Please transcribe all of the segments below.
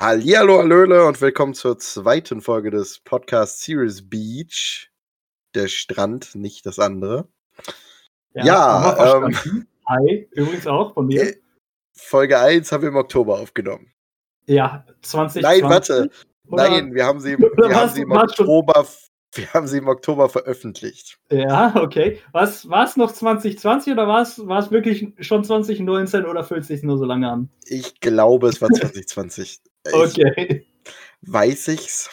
Hallihallo, Hallöle und willkommen zur zweiten Folge des Podcasts Serious Beach. Der Strand, nicht das andere. Ja, Ja, ähm. Hi, übrigens auch von mir. Äh, Folge 1 haben wir im Oktober aufgenommen. ja, 20. Nein, warte. Oder- Nein, wir haben sie, wir haben sie im Oktober, wir haben sie im Oktober veröffentlicht. Ja, okay. Was war es noch 2020 oder war es war es wirklich schon 2019 oder fühlt es sich nur so lange an? Ich glaube, es war 2020. Ich Okay. weiß ich's.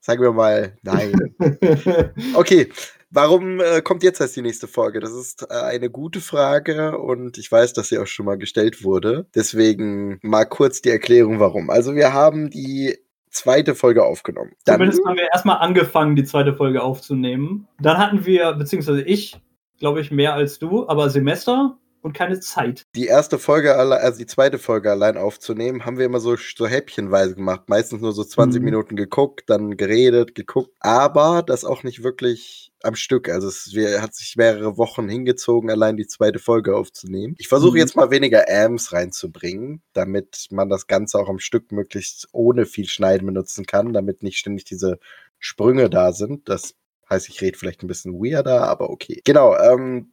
Sagen wir mal, nein. Okay, warum äh, kommt jetzt erst die nächste Folge? Das ist äh, eine gute Frage und ich weiß, dass sie auch schon mal gestellt wurde. Deswegen mal kurz die Erklärung, warum. Also wir haben die zweite Folge aufgenommen. Dann, Zumindest haben wir erstmal angefangen, die zweite Folge aufzunehmen. Dann hatten wir, beziehungsweise ich, glaube ich, mehr als du, aber Semester und keine Zeit. die erste Folge, alle, also die zweite Folge allein aufzunehmen, haben wir immer so, so häppchenweise gemacht. Meistens nur so 20 Mhm. Minuten geguckt, dann geredet, geguckt. Aber das auch nicht wirklich am Stück. Also es wir, hat sich mehrere Wochen hingezogen, allein die zweite Folge aufzunehmen. Ich versuche Mhm. jetzt mal weniger Ams reinzubringen, damit man das Ganze auch am Stück möglichst ohne viel Schneiden benutzen kann, damit nicht ständig diese Sprünge da sind. Das heißt, ich rede vielleicht ein bisschen weirder, aber okay. Genau, ähm,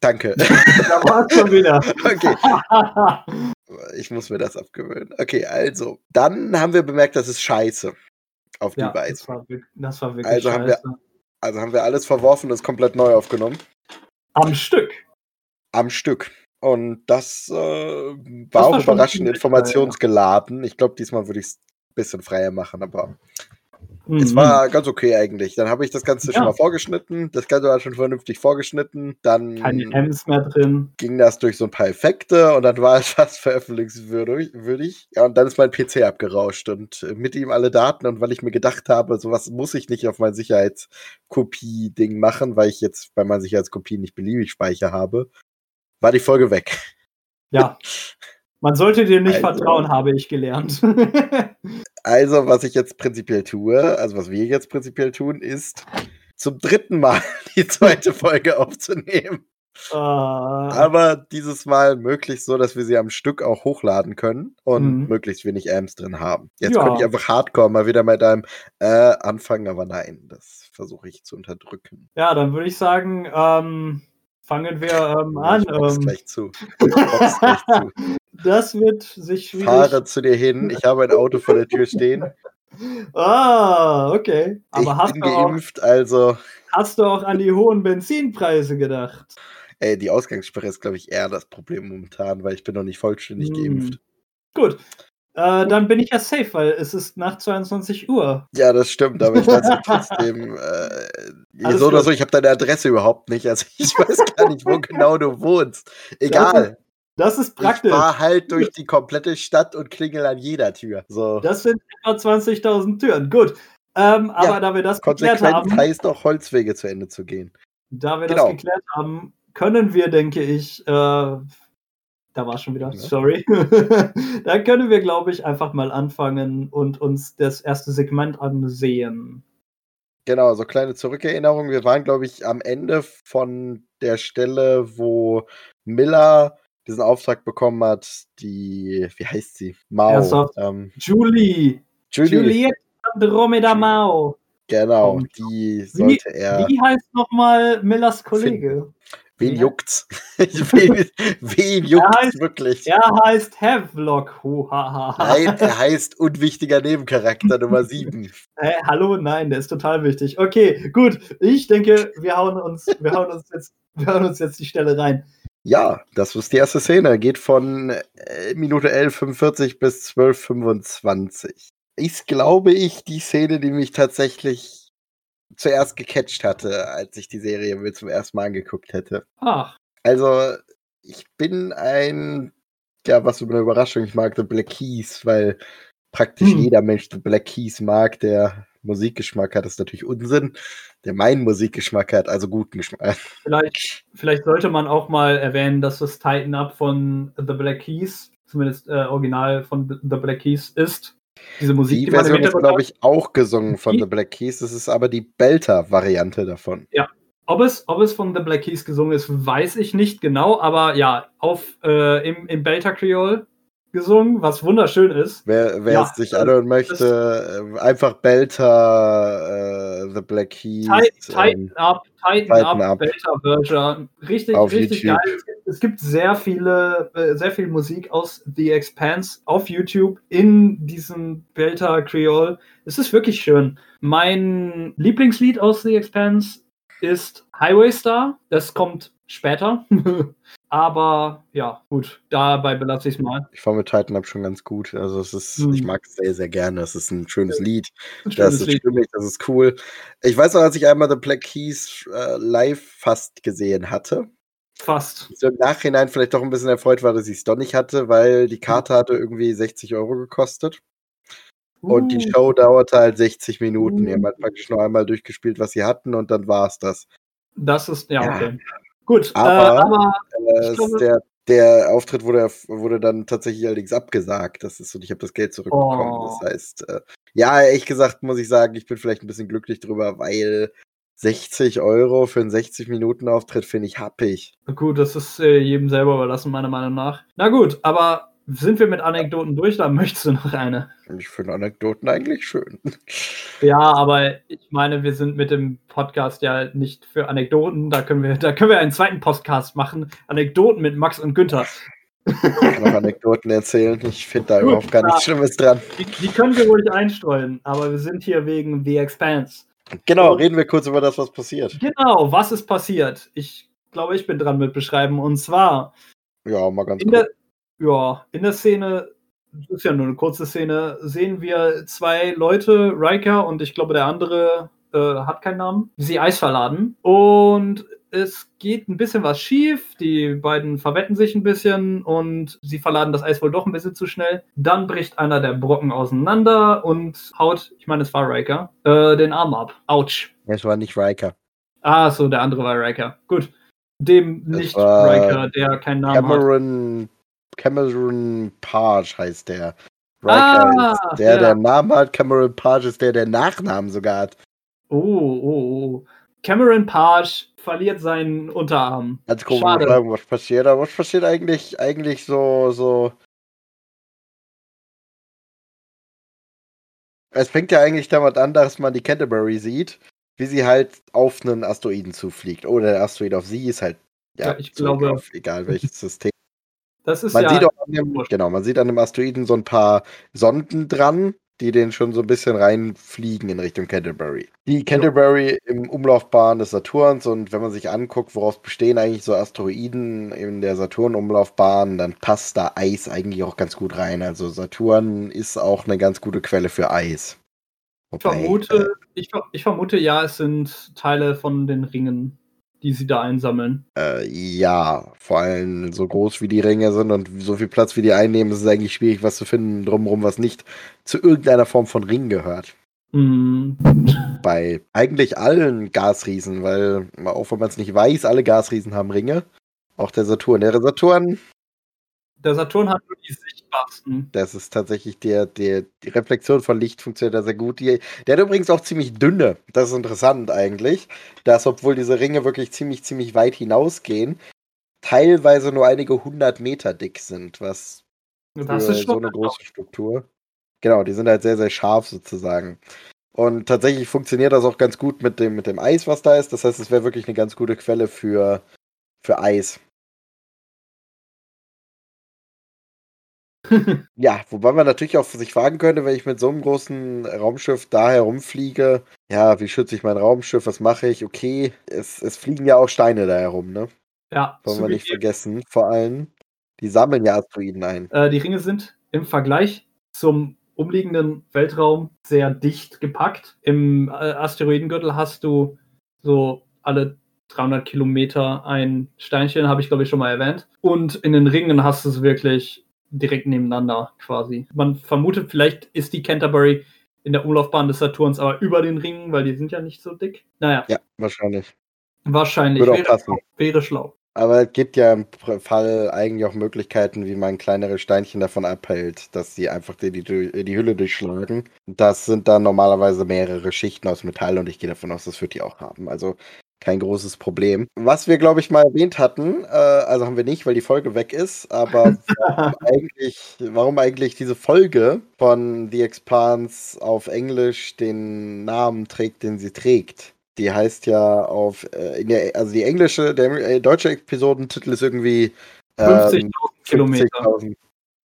danke. Da war es schon wieder. okay. Ich muss mir das abgewöhnen. Okay, also, dann haben wir bemerkt, das ist scheiße. Auf die ja, Weise. das war, das war wirklich Also haben wir- scheiße. Also haben wir alles verworfen und es komplett neu aufgenommen. Am Stück. Am Stück. Und das äh, war Das auch war überraschend informationsgeladen. Ich glaube, diesmal würde ich es ein bisschen freier machen, aber es Mhm. war ganz okay eigentlich. Dann habe ich das Ganze schon Ja. mal vorgeschnitten. Das Ganze war schon vernünftig vorgeschnitten. Dann keine M's mehr drin. ging das durch so ein paar Effekte und dann war es fast veröffentlichungswürdig. würdig. Ja, und dann ist mein PC abgerauscht und äh, mit ihm alle Daten. Und weil ich mir gedacht habe, sowas muss ich nicht auf mein Sicherheitskopie-Ding machen, weil ich jetzt bei meinen Sicherheitskopien nicht beliebig Speicher habe, war die Folge weg. Ja. Man sollte dir nicht Also- vertrauen, habe ich gelernt. Also, was ich jetzt prinzipiell tue, also was wir jetzt prinzipiell tun, ist zum dritten Mal die zweite Folge aufzunehmen. Ah, Aber dieses Mal möglichst so, dass wir sie am Stück auch hochladen können und Mhm. möglichst wenig Amps drin haben. Jetzt Ja. könnte ich einfach hardcore mal wieder mit einem äh, anfangen, aber nein, das versuche ich zu unterdrücken. ja, dann würde ich sagen, ähm, fangen wir ähm, an. ich Ähm, gleich zu. Ich gleich zu. das wird sich schwierig. Fahre zu dir hin. Ich habe ein Auto vor der Tür stehen. Ah, okay. Aber ich hast bin du, auch, geimpft, also hast du auch an die hohen Benzinpreise gedacht? ey, die Ausgangssperre ist, glaube ich, eher das Problem momentan, weil ich bin noch nicht vollständig Hm. geimpft. Gut. Äh, dann bin ich ja safe, weil es ist nach 22 Uhr. Ja, das stimmt, aber ich weiß trotzdem, äh, so oder so, ich habe deine Adresse überhaupt nicht. Also ich weiß gar nicht, wo genau du wohnst. Egal. Das ist Ich praktisch. fahr halt durch die komplette Stadt und klingel an jeder Tür. So. Das sind etwa 20.000 Türen. Gut. Ähm, aber Ja, da wir das geklärt haben, heißt auch, Holzwege zu Ende zu gehen. da wir Genau. das geklärt haben, können wir, denke ich, äh, da war schon wieder, Ja. sorry. da können wir, glaube ich, einfach mal anfangen und uns das erste Segment ansehen. Genau, so kleine Zurückerinnerung. Wir waren, glaube ich, am Ende von der Stelle, wo Miller diesen Auftrag bekommen hat, die, wie heißt sie? Mao. Ernsthaft? Ähm, Julie. Julie. Juliette Andromeda Mao. Genau, die sollte er. Wie heißt nochmal Millers Kollege? Wen juckt's? wen, wen juckt's heißt- wirklich? Er heißt Havelock. Nein, er heißt unwichtiger Nebencharakter Nummer 7. Hä, hallo, nein, der ist total wichtig. Okay, gut. Ich denke, wir hauen uns, wir hauen uns jetzt, wir hauen uns jetzt die Stelle rein. Ja, das ist die erste Szene. Geht von äh, Minute 11,45 bis 12,25. Ist, glaube ich, die Szene, die mich tatsächlich zuerst gecatcht hatte, als ich die Serie mir zum ersten Mal angeguckt hätte. Ach, Also, ich bin ein, ja, was für eine Überraschung, ich mag The Black Keys, weil praktisch Hm. jeder Mensch The Black Keys mag, der Musikgeschmack hat, ist natürlich Unsinn. Der meinen Musikgeschmack hat, also guten Geschmack. vielleicht, vielleicht sollte man auch mal erwähnen, dass das Tighten Up von The Black Keys, zumindest äh, original von The Black Keys, ist. Diese Musik, Die die Version ist, glaube ich, auch gesungen von Die- The Black Keys. Das ist aber die Belter-Variante davon. Ob es, ob es von The Black Keys gesungen ist, weiß ich nicht genau, aber ja, auf, äh, im, im Belter Creole gesungen, was wunderschön ist. Wer, wer Ja, es sich anhören möchte, äh, einfach Belter, äh, The Black Keys. Tighten, up, tighten, up, up. Beta-Version. Richtig, Auf richtig YouTube. geil. Es gibt, sehr viele, äh, sehr viel Musik aus The Expanse auf YouTube in diesem Belta Creole. Es ist wirklich schön. Mein Lieblingslied aus The Expanse ist Highway Star. Das kommt später. Aber ja, gut, dabei belasse ich es mal. Ich fand mit Titan Up schon ganz gut. Also es ist, Hm. ich mag es sehr, sehr gerne. Es ist ein schönes Lied. Ein Das schönes ist Lied. stimmig, das ist cool. Ich weiß noch, als ich einmal The Black Keys äh, live fast gesehen hatte. Fast. So im Nachhinein vielleicht doch ein bisschen erfreut war, dass ich es doch nicht hatte, weil die Karte hatte irgendwie 60 Euro gekostet. Und die Uh, Show dauerte halt 60 Minuten. Die Uh. haben halt praktisch nur einmal durchgespielt, was sie hatten, und dann war es das. Das ist, ja, Ja. okay. Gut, Aber- äh, aber Äh, es- glaube- der, der Auftritt wurde, wurde dann tatsächlich allerdings abgesagt. Das ist so, ich habe das Geld zurückbekommen. Oh. Das heißt, äh, ja, ehrlich gesagt muss ich sagen, ich bin vielleicht ein bisschen glücklich drüber, weil 60 Euro für einen 60-Minuten-Auftritt finde ich happig. Gut, das ist äh, jedem selber überlassen, meiner Meinung nach. Na gut, aber sind wir mit Anekdoten durch? Dann möchtest du noch eine. Ich finde Anekdoten eigentlich schön. Ja, aber ich meine, wir sind mit dem Podcast ja nicht für Anekdoten. Da können wir, da können wir einen zweiten Podcast machen. Anekdoten mit Max und Günther. Ich kann auch Anekdoten erzählen. Ich finde da Gut, überhaupt gar nichts. Schlimmes dran. Die, die können wir ruhig einstreuen, aber wir sind hier wegen The Expanse. Genau, Und- reden wir kurz über das, was passiert. Genau, was ist passiert? Ich glaube, ich bin dran mit beschreiben. Und zwar Ja, mal ganz kurz. Ja, in der Szene, das ist ja nur eine kurze Szene, sehen wir zwei Leute, Riker und ich glaube der andere äh, hat keinen Namen, die sie Eis verladen. Und es geht ein bisschen was schief. Die beiden verwetten sich ein bisschen und sie verladen das Eis wohl doch ein bisschen zu schnell. Dann bricht einer der Brocken auseinander und haut, ich meine, es war Riker, äh, den Arm ab. Autsch. Es war nicht Riker. Ah, so, der andere war Riker. Gut. Dem Das nicht Riker, der keinen Namen hat. Cameron, Cameron Page heißt der. Ah, ist der, ja. der Namen hat. Cameron Page ist der, der Nachnamen sogar hat. Oh, oh, oh. Cameron Page verliert seinen Unterarm. Komische Schade. Beschreibung, was passiert. Aber was passiert eigentlich, eigentlich so, so. Es fängt ja eigentlich damit an, dass man die Canterbury sieht, wie sie halt auf einen Asteroiden zufliegt. Oder der Asteroid auf sie ist halt. Ja, ich zurück glaube- Auf, egal welches System. Das ist Man ja. sieht auch an dem, genau, man sieht an dem Asteroiden so ein paar Sonden dran, die den schon so ein bisschen reinfliegen in Richtung Canterbury. Die Canterbury im Umlaufbahn des Saturns und wenn man sich anguckt, woraus bestehen eigentlich so Asteroiden in der Saturn-Umlaufbahn, dann passt da Eis eigentlich auch ganz gut rein. Also Saturn ist auch eine ganz gute Quelle für Eis. ich Wobei, vermute, ich, ver- ich vermute, ja, es sind Teile von den Ringen, die sie da einsammeln. Äh, ja, vor allem so groß wie die Ringe sind und so viel Platz wie die einnehmen, ist es eigentlich schwierig, was zu finden drumherum, was nicht zu irgendeiner Form von Ring gehört. Hm, Bei eigentlich allen Gasriesen, weil auch wenn man es nicht weiß, alle Gasriesen haben Ringe. Auch der Saturn. Der Saturn, der Saturn hat nur die sichtbarsten. Das ist tatsächlich der, der, die Reflexion von Licht funktioniert da sehr gut. Die, der hat übrigens auch ziemlich dünne. Das ist interessant eigentlich. Dass, obwohl diese Ringe wirklich ziemlich, ziemlich weit hinausgehen, teilweise nur einige hundert Meter dick sind, was Das für ist so schon. eine große Struktur. Genau, die sind halt sehr, sehr scharf sozusagen. Und tatsächlich funktioniert das auch ganz gut mit dem, mit dem Eis, was da ist. Das heißt, es wäre wirklich eine ganz gute Quelle für, für Eis. Ja, wobei man natürlich auch sich fragen könnte, wenn ich mit so einem großen Raumschiff da herumfliege, ja, wie schütze ich mein Raumschiff, was mache ich? Okay, es, es fliegen ja auch Steine da herum, ne? ja, Wollen wir nicht vergessen. Vor allem, die sammeln ja Asteroiden ein. Äh, die Ringe sind im Vergleich zum umliegenden Weltraum sehr dicht gepackt. Im äh, Asteroidengürtel hast du so alle 300 Kilometer ein Steinchen, habe ich glaube ich schon mal erwähnt. Und in den Ringen hast du es wirklich direkt nebeneinander quasi. Man vermutet, vielleicht ist die Canterbury in der Umlaufbahn des Saturns aber über den Ringen, weil die sind ja nicht so dick. Naja, Ja, wahrscheinlich. wahrscheinlich. Würde auch Wäre, passen. wäre schlau. Aber es gibt ja im Fall eigentlich auch Möglichkeiten, wie man kleinere Steinchen davon abhält, dass sie einfach die, die, die Hülle durchschlagen. Das sind dann normalerweise mehrere Schichten aus Metall und ich gehe davon aus, das wird die auch haben. Also kein großes Problem. Was wir, glaube ich, mal erwähnt hatten, äh, also haben wir nicht, weil die Folge weg ist, aber warum, eigentlich, warum eigentlich diese Folge von The Expanse auf Englisch den Namen trägt, den sie trägt. Die heißt ja auf, äh, der, also die englische, der äh, deutsche Episodentitel ist irgendwie ähm, 50.000 Kilometer. 50.000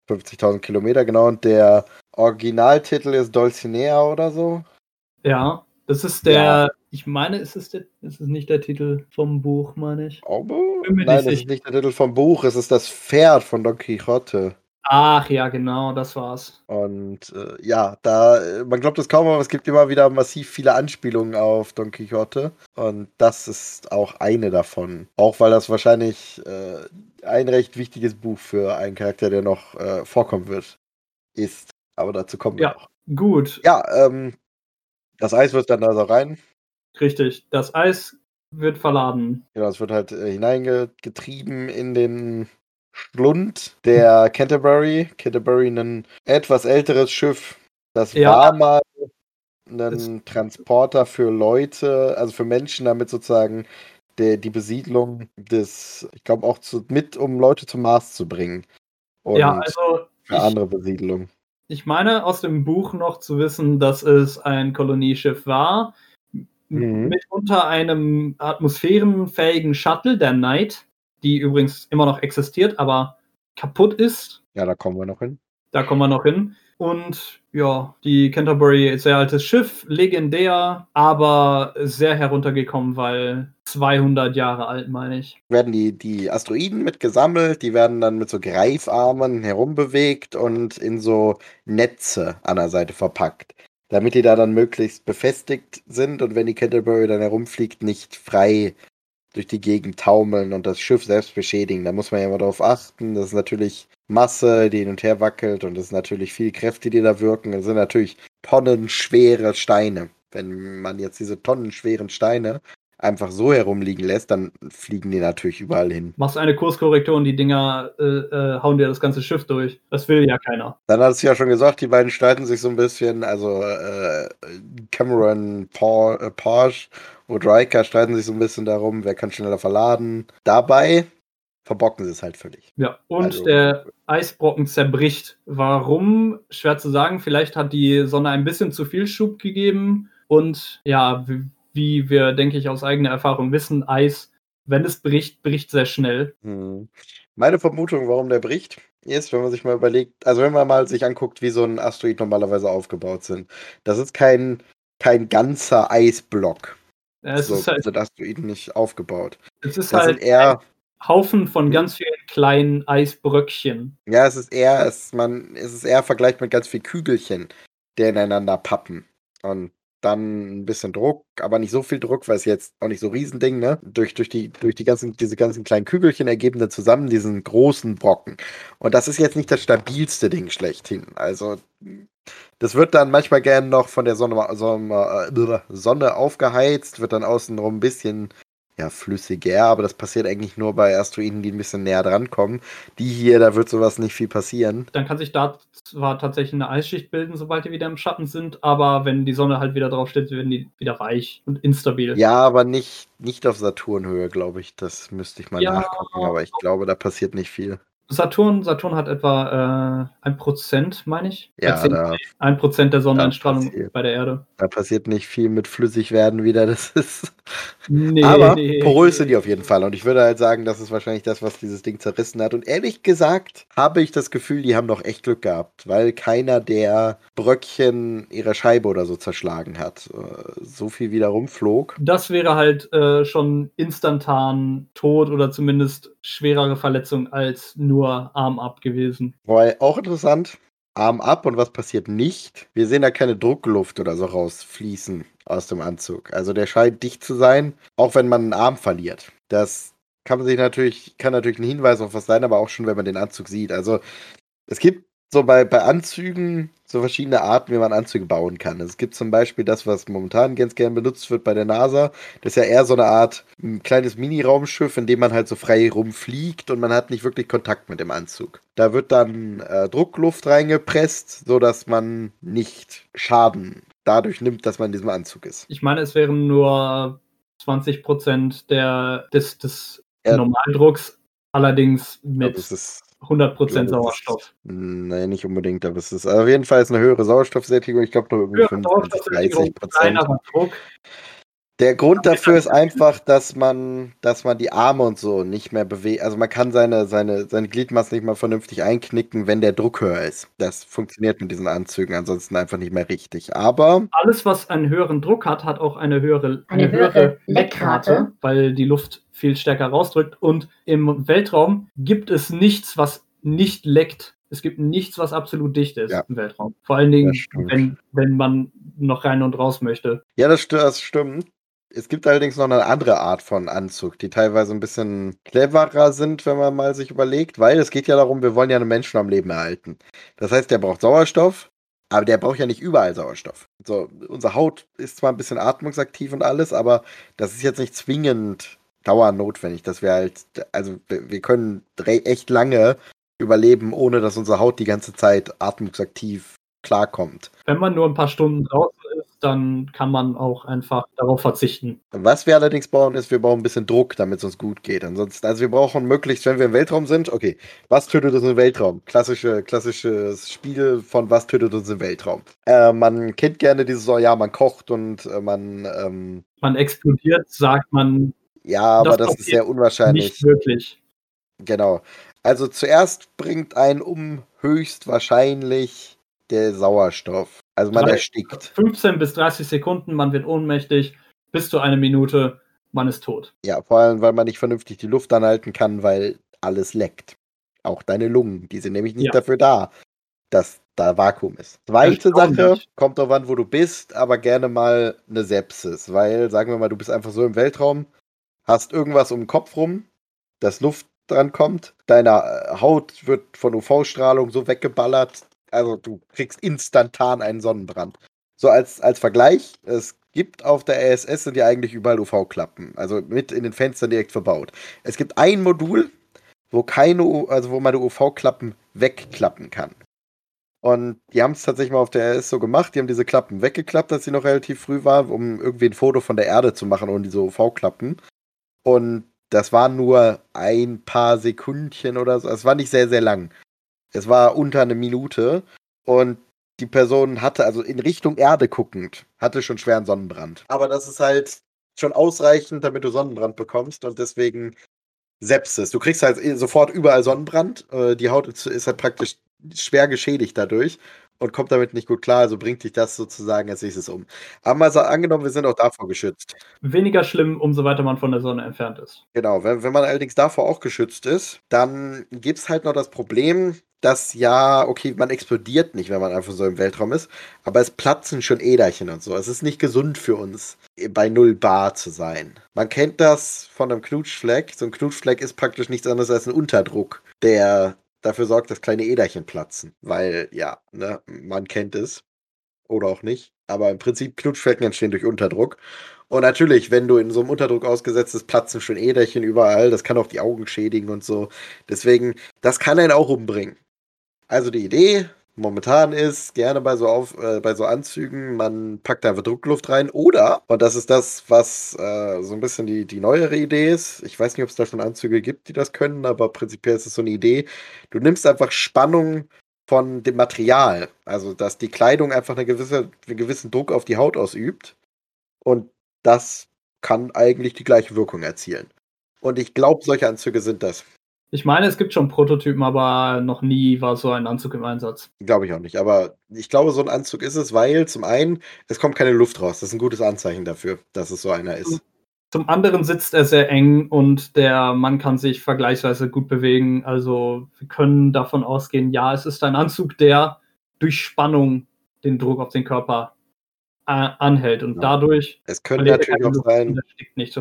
50 Kilometer, genau. Und der Originaltitel ist Dulcinea oder so. Ja, das ist der, ja. Ich meine, ist es, der, ist es nicht der Titel vom Buch, meine ich? Aber, nein, das ist nicht der Titel vom Buch, es ist das Pferd von Don Quixote. Ach ja, genau, das war's. Und äh, ja, da, man glaubt es kaum, aber es gibt immer wieder massiv viele Anspielungen auf Don Quixote. Und das ist auch eine davon. Auch weil das wahrscheinlich äh, ein recht wichtiges Buch für einen Charakter, der noch äh, vorkommen wird, ist. Aber dazu kommen wir ja, noch. Gut. Ja, ähm, das Eis wird dann also rein. Richtig, das Eis wird verladen. Genau, es wird halt äh, hineingetrieben in den Schlund der Canterbury. Canterbury, ein etwas älteres Schiff. Das ja. war mal ein Transporter für Leute, also für Menschen, damit sozusagen der, die Besiedlung des, ich glaube auch zu, mit, um Leute zum Mars zu bringen. Und ja, also für ich, andere Besiedlung. Ich meine aus dem Buch noch zu wissen, dass es ein Kolonieschiff war, mhm. mit unter einem atmosphärenfähigen Shuttle, der Knight, die übrigens immer noch existiert, aber kaputt ist. Ja, da kommen wir noch hin. Da kommen wir noch hin. Und ja, die Canterbury, sehr altes Schiff, legendär, aber sehr heruntergekommen, weil 200 Jahre alt, meine ich. Werden die, die Asteroiden mit gesammelt, die werden dann mit so Greifarmen herumbewegt und in so Netze an der Seite verpackt. Damit die da dann möglichst befestigt sind und wenn die Canterbury dann herumfliegt, nicht frei durch die Gegend taumeln und das Schiff selbst beschädigen. Da muss man ja mal darauf achten. Das ist natürlich Masse, die hin und her wackelt und es ist natürlich viel Kräfte, die da wirken. Das sind natürlich tonnenschwere Steine. Wenn man jetzt diese tonnenschweren Steine einfach so herumliegen lässt, dann fliegen die natürlich überall hin. Machst eine Kurskorrektur und die Dinger äh, äh, hauen dir das ganze Schiff durch. Das will ja keiner. Dann hat es ja schon gesagt, die beiden streiten sich so ein bisschen. Also äh, Cameron Paul, äh, Porsche und Riker streiten sich so ein bisschen darum, wer kann schneller verladen. Dabei verbocken sie es halt völlig. Ja, und also, der Eisbrocken zerbricht. Warum? Schwer zu sagen. Vielleicht hat die Sonne ein bisschen zu viel Schub gegeben. Und ja, wie wir, denke ich, aus eigener Erfahrung wissen, Eis, wenn es bricht, bricht sehr schnell. Hm. Meine Vermutung, warum der bricht, ist, wenn man sich mal überlegt, also wenn man mal sich anguckt, wie so ein Asteroid normalerweise aufgebaut sind. Das ist kein, kein ganzer Eisblock. Ja, es so ist halt, sind Asteroiden nicht aufgebaut. Es ist das halt eher Haufen von hm? ganz vielen kleinen Eisbröckchen. Ja, es ist eher, es, man, es ist eher vergleicht mit ganz vielen Kügelchen, die ineinander pappen. Und dann ein bisschen Druck, aber nicht so viel Druck, weil es jetzt auch nicht so Riesending, ne? Durch, durch, die, durch die ganzen, diese ganzen kleinen Kügelchen ergeben dann zusammen diesen großen Brocken. Und das ist jetzt nicht das stabilste Ding schlechthin. Also, das wird dann manchmal gerne noch von der Sonne, Sonne, äh, Sonne aufgeheizt, wird dann außenrum ein bisschen ja, flüssiger, aber das passiert eigentlich nur bei Asteroiden, die ein bisschen näher dran kommen. Die hier, da wird sowas nicht viel passieren. Dann kann sich da zwar tatsächlich eine Eisschicht bilden, sobald die wieder im Schatten sind, aber wenn die Sonne halt wieder drauf steht, werden die wieder weich und instabil. Ja, aber nicht, nicht auf Saturnhöhe, glaube ich. Das müsste ich mal ja, nachgucken, aber ich glaube, da passiert nicht viel. Saturn, Saturn hat etwa äh, ein Prozent, meine ich. Ja, da, ein Prozent der Sonneneinstrahlung bei der Erde. Da passiert nicht viel mit Flüssigwerden wieder. Das ist. Nee, Aber nee. porös sind die auf jeden Fall. Und ich würde halt sagen, das ist wahrscheinlich das, was dieses Ding zerrissen hat. Und ehrlich gesagt habe ich das Gefühl, die haben doch echt Glück gehabt, weil keiner der Bröckchen ihre Scheibe oder so zerschlagen hat. Äh, so viel wieder rumflog. Das wäre halt äh, schon instantan tot oder zumindest schwerere Verletzung als nur Arm ab gewesen. Weil auch interessant, Arm ab und was passiert nicht? Wir sehen da keine Druckluft oder so rausfließen aus dem Anzug. Also der scheint dicht zu sein, auch wenn man einen Arm verliert. Das kann man sich natürlich, kann natürlich ein Hinweis auf was sein, aber auch schon, wenn man den Anzug sieht. Also es gibt so bei, bei Anzügen so verschiedene Arten, wie man Anzüge bauen kann. Es gibt zum Beispiel das, was momentan ganz gern benutzt wird bei der NASA. Das ist ja eher so eine Art ein kleines Mini-Raumschiff, in dem man halt so frei rumfliegt und man hat nicht wirklich Kontakt mit dem Anzug. Da wird dann äh, Druckluft reingepresst, sodass man nicht Schaden dadurch nimmt, dass man in diesem Anzug ist. Ich meine, es wären nur 20% der, des, des Ja. Normaldrucks, allerdings mit ist 100% glaube, es Sauerstoff. Nein, nicht unbedingt, aber es ist auf jeden Fall eine höhere Sauerstoffsättigung. Ich glaube nur irgendwie Höhere 25, Sauerstoffsättigung, 30 Prozent. kleinerer Druck. Der Grund dafür ist einfach, dass man, dass man die Arme und so nicht mehr bewegt. Also man kann seine, seine, seine Gliedmaßen nicht mal vernünftig einknicken, wenn der Druck höher ist. Das funktioniert mit diesen Anzügen ansonsten einfach nicht mehr richtig. Aber Alles, was einen höheren Druck hat, hat auch eine höhere, Eine höhere Leckrate. weil die Luft viel stärker rausdrückt. Und im Weltraum gibt es nichts, was nicht leckt. Es gibt nichts, was absolut dicht ist Ja. im Weltraum. Vor allen Dingen, wenn, wenn man noch rein und raus möchte. ja, das, das stimmt. Es gibt allerdings noch eine andere Art von Anzug, die teilweise ein bisschen cleverer sind, wenn man mal sich überlegt, weil es geht ja darum, wir wollen ja einen Menschen am Leben erhalten. Das heißt, der braucht Sauerstoff, aber der braucht ja nicht überall Sauerstoff. So, unsere Haut ist zwar ein bisschen atmungsaktiv und alles, aber das ist jetzt nicht zwingend dauernd notwendig, dass wir halt, also wir können echt lange überleben, ohne dass unsere Haut die ganze Zeit atmungsaktiv klarkommt. Wenn man nur ein paar Stunden draußen dann kann man auch einfach darauf verzichten. Was wir allerdings brauchen, ist, wir brauchen ein bisschen Druck, damit es uns gut geht. Ansonsten, also wir brauchen möglichst, wenn wir im Weltraum sind, okay, was tötet uns im Weltraum? Klassische, klassisches Spiel von was tötet uns im Weltraum. Äh, man kennt gerne dieses so, ja, man kocht und äh, man, ähm, Man explodiert, sagt man ja, aber Das ist sehr unwahrscheinlich. nicht wirklich. Genau. Also zuerst bringt einen um höchstwahrscheinlich der Sauerstoff. Also man Drei- erstickt. 15 bis 30 Sekunden, man wird ohnmächtig, bis zu eine Minute, man ist tot. Ja, vor allem, weil man nicht vernünftig die Luft anhalten kann, weil alles leckt. Auch deine Lungen, die sind nämlich nicht Ja. dafür da, dass da Vakuum ist. Zweite Sache, kommt drauf an, wo du bist, aber gerne mal eine Sepsis, weil, sagen wir mal, du bist einfach so im Weltraum, hast irgendwas um den Kopf rum, dass Luft dran kommt, deine äh, Haut wird von UV-Strahlung so weggeballert, also du kriegst instantan einen Sonnenbrand. So als, als Vergleich, es gibt auf der ISS sind ja eigentlich überall UV-Klappen, also mit in den Fenstern direkt verbaut. Es gibt ein Modul, wo keine, also wo man die UV-Klappen wegklappen kann. Und die haben es tatsächlich mal auf der ISS so gemacht, die haben diese Klappen weggeklappt, als sie noch relativ früh war, um irgendwie ein Foto von der Erde zu machen ohne diese UV-Klappen. Und das war nur ein paar Sekündchen oder so. Es war nicht sehr, sehr lang. Es war unter eine Minute. Und die Person hatte, also in Richtung Erde guckend, hatte schon schweren Sonnenbrand. Aber das ist halt schon ausreichend, damit du Sonnenbrand bekommst. Und deswegen Sepsis. Du kriegst halt sofort überall Sonnenbrand. Äh, Die Haut ist halt praktisch schwer geschädigt dadurch und kommt damit nicht gut klar. Also bringt dich das sozusagen als nächstes um. Aber mal so angenommen, wir sind auch davor geschützt. Weniger schlimm, umso weiter man von der Sonne entfernt ist. Genau, wenn, wenn man allerdings davor auch geschützt ist, dann gibt es halt noch das Problem, dass ja, okay, man explodiert nicht, wenn man einfach so im Weltraum ist, aber es platzen schon Äderchen und so. Es ist nicht gesund für uns, bei null Bar zu sein. Man kennt das von einem Knutschfleck. So ein Knutschfleck ist praktisch nichts anderes als ein Unterdruck, der dafür sorgt, dass kleine Äderchen platzen. Weil, ja, ne, man kennt es. Oder auch nicht. Aber im Prinzip Knutschflecken entstehen durch Unterdruck. Und natürlich, wenn du in so einem Unterdruck ausgesetzt bist, platzen schon Äderchen überall. Das kann auch die Augen schädigen und so. Deswegen, das kann einen auch umbringen. Also die Idee momentan ist, gerne bei so, auf, äh, bei so Anzügen, man packt einfach Druckluft rein. Oder, und das ist das, was äh, so ein bisschen die, die neuere Idee ist, ich weiß nicht, ob es da schon Anzüge gibt, die das können, aber prinzipiell ist es so eine Idee, du nimmst einfach Spannung von dem Material. Also, dass die Kleidung einfach eine gewisse, einen gewissen Druck auf die Haut ausübt. Und das kann eigentlich die gleiche Wirkung erzielen. Und ich glaube, solche Anzüge sind das. Ich meine, es gibt schon Prototypen, aber noch nie war so ein Anzug im Einsatz. Glaube ich auch nicht. Aber ich glaube, so ein Anzug ist es, weil zum einen, es kommt keine Luft raus. Das ist ein gutes Anzeichen dafür, dass es so einer ist. Zum anderen sitzt er sehr eng und der Mann kann sich vergleichsweise gut bewegen. Also wir können davon ausgehen, ja, es ist ein Anzug, der durch Spannung den Druck auf den Körper äh, anhält und Ja. dadurch Es könnte natürlich auch sein, es,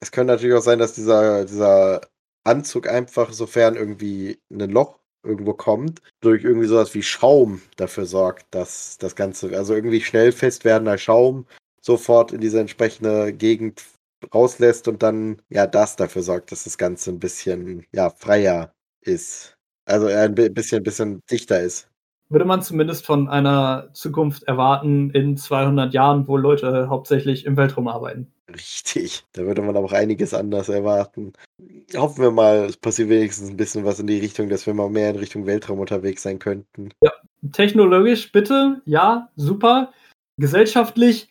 es könnte natürlich auch sein, dass dieser, dieser Anzug einfach, sofern irgendwie ein Loch irgendwo kommt, durch irgendwie sowas wie Schaum dafür sorgt, dass das Ganze, also irgendwie schnell fest werdender Schaum sofort in diese entsprechende Gegend rauslässt und dann ja das dafür sorgt, dass das Ganze ein bisschen ja freier ist. Also äh, ein bi- bisschen, bisschen dichter ist. würde man zumindest von einer Zukunft erwarten in 200 Jahren, wo Leute hauptsächlich im Weltraum arbeiten. Richtig, da würde man aber auch einiges anders erwarten. Hoffen wir mal, es passiert wenigstens ein bisschen was in die Richtung, dass wir mal mehr in Richtung Weltraum unterwegs sein könnten. Technologisch bitte, ja, super. Gesellschaftlich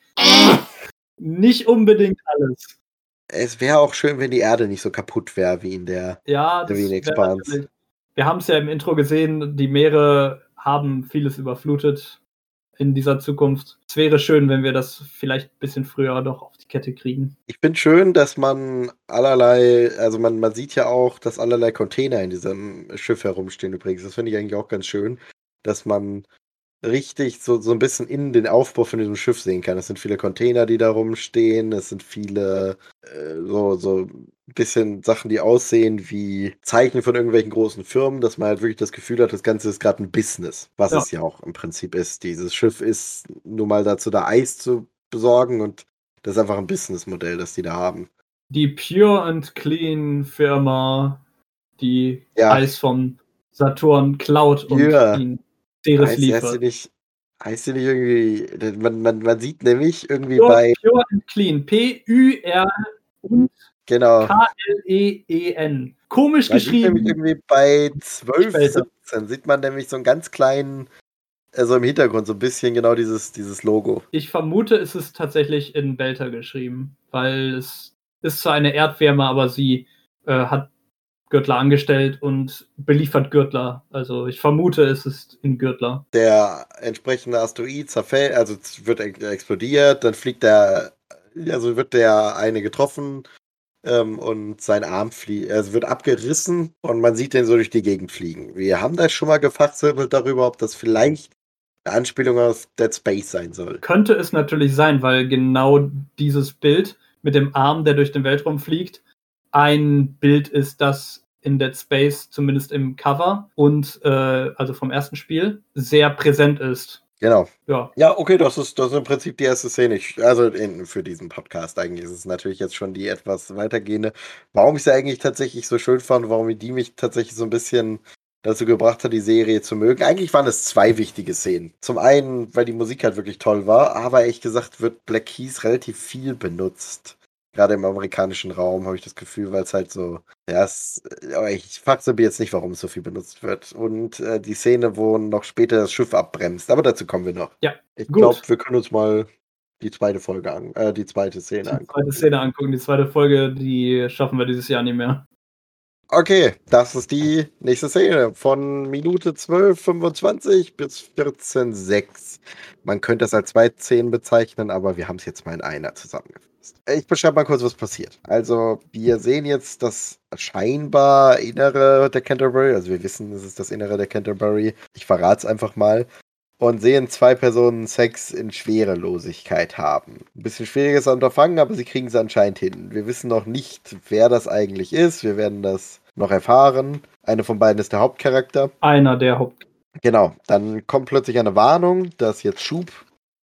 nicht unbedingt alles. Es wäre auch schön, wenn die Erde nicht so kaputt wäre wie in der Ja, Expanse. wir haben es ja im Intro gesehen, die Meere haben vieles überflutet in dieser Zukunft. Es wäre schön, wenn wir das vielleicht ein bisschen früher doch auf die Kette kriegen. Ich finde schön, dass man allerlei, also man, man sieht ja auch, dass allerlei Container in diesem Schiff herumstehen übrigens. Das finde ich eigentlich auch ganz schön, dass man richtig so, so ein bisschen in den Aufbau von diesem Schiff sehen kann. Es sind viele Container, die da rumstehen. Es sind viele äh, so, so bisschen Sachen, die aussehen wie Zeichen von irgendwelchen großen Firmen, dass man halt wirklich das Gefühl hat, das Ganze ist gerade ein Business, was Ja. es ja auch im Prinzip ist. Dieses Schiff ist nur mal dazu da, Eis zu besorgen und das ist einfach ein Businessmodell, das die da haben. Die Pure and Clean Firma, die Ja. Eis von Saturn klaut und Ja. ihn Ceres Heißt, heißt sie liefert. nicht, heißt sie nicht irgendwie, man, man, man sieht nämlich irgendwie Pure, bei, Pure and Clean. P-U-R und genau, K-L-E-E-N. Komisch sieht nämlich geschrieben. irgendwie bei 12, Später. 17 sieht man nämlich so einen ganz kleinen, also im Hintergrund so ein bisschen genau dieses, dieses Logo. Ich vermute, es ist tatsächlich in Belter geschrieben, weil es ist zwar eine Erdwärme, aber sie äh, hat Gürtler angestellt und beliefert Gürtler. Also ich vermute, es ist in Gürtler. Der entsprechende Asteroid zerfällt, also wird ex- explodiert, dann fliegt der, also wird der eine getroffen ähm, und sein Arm fliegt, also wird abgerissen und man sieht den so durch die Gegend fliegen. Wir haben da schon mal gefachsimpelt darüber, ob das vielleicht eine Anspielung auf Dead Space sein soll. Könnte es natürlich sein, weil genau dieses Bild mit dem Arm, der durch den Weltraum fliegt, ein Bild ist, das in Dead Space, zumindest im Cover und äh, also vom ersten Spiel, sehr präsent ist. Genau. Ja, Ja, okay, das ist, das ist im Prinzip die erste Szene. Ich, also in, für diesen Podcast eigentlich ist es natürlich jetzt schon die etwas weitergehende. Warum ich sie eigentlich tatsächlich so schön fand, warum die mich tatsächlich so ein bisschen dazu gebracht hat, die Serie zu mögen. Eigentlich waren es zwei wichtige Szenen. Zum einen, weil die Musik halt wirklich toll war, aber ehrlich gesagt wird Black Keys relativ viel benutzt. Gerade im amerikanischen Raum habe ich das Gefühl, weil es halt so, ja, es, aber ich fachsimpel jetzt nicht, warum es so viel benutzt wird. Und äh, die Szene, wo noch später das Schiff abbremst, aber dazu kommen wir noch. Ja, Ich glaube, wir können uns mal die zweite Folge an, äh, die zweite Szene die angucken. zweite Szene angucken. Die zweite Folge, die schaffen wir dieses Jahr nicht mehr. Okay, das ist die nächste Szene von Minute 12,25 bis 14,6. Man könnte es als zwei Szenen bezeichnen, aber wir haben es jetzt mal in einer zusammengefasst. Ich beschreibe mal kurz, was passiert. Also, wir sehen jetzt das scheinbar Innere der Canterbury. Also, wir wissen, es ist das Innere der Canterbury. Ich verrate es einfach mal. Und sehen zwei Personen Sex in Schwerelosigkeit haben. Ein bisschen schwieriges Unterfangen, aber sie kriegen es anscheinend hin. Wir wissen noch nicht, wer das eigentlich ist. Wir werden das noch erfahren. Eine von beiden ist der Hauptcharakter. Einer der Haupt. Genau, dann kommt plötzlich eine Warnung, dass jetzt Schub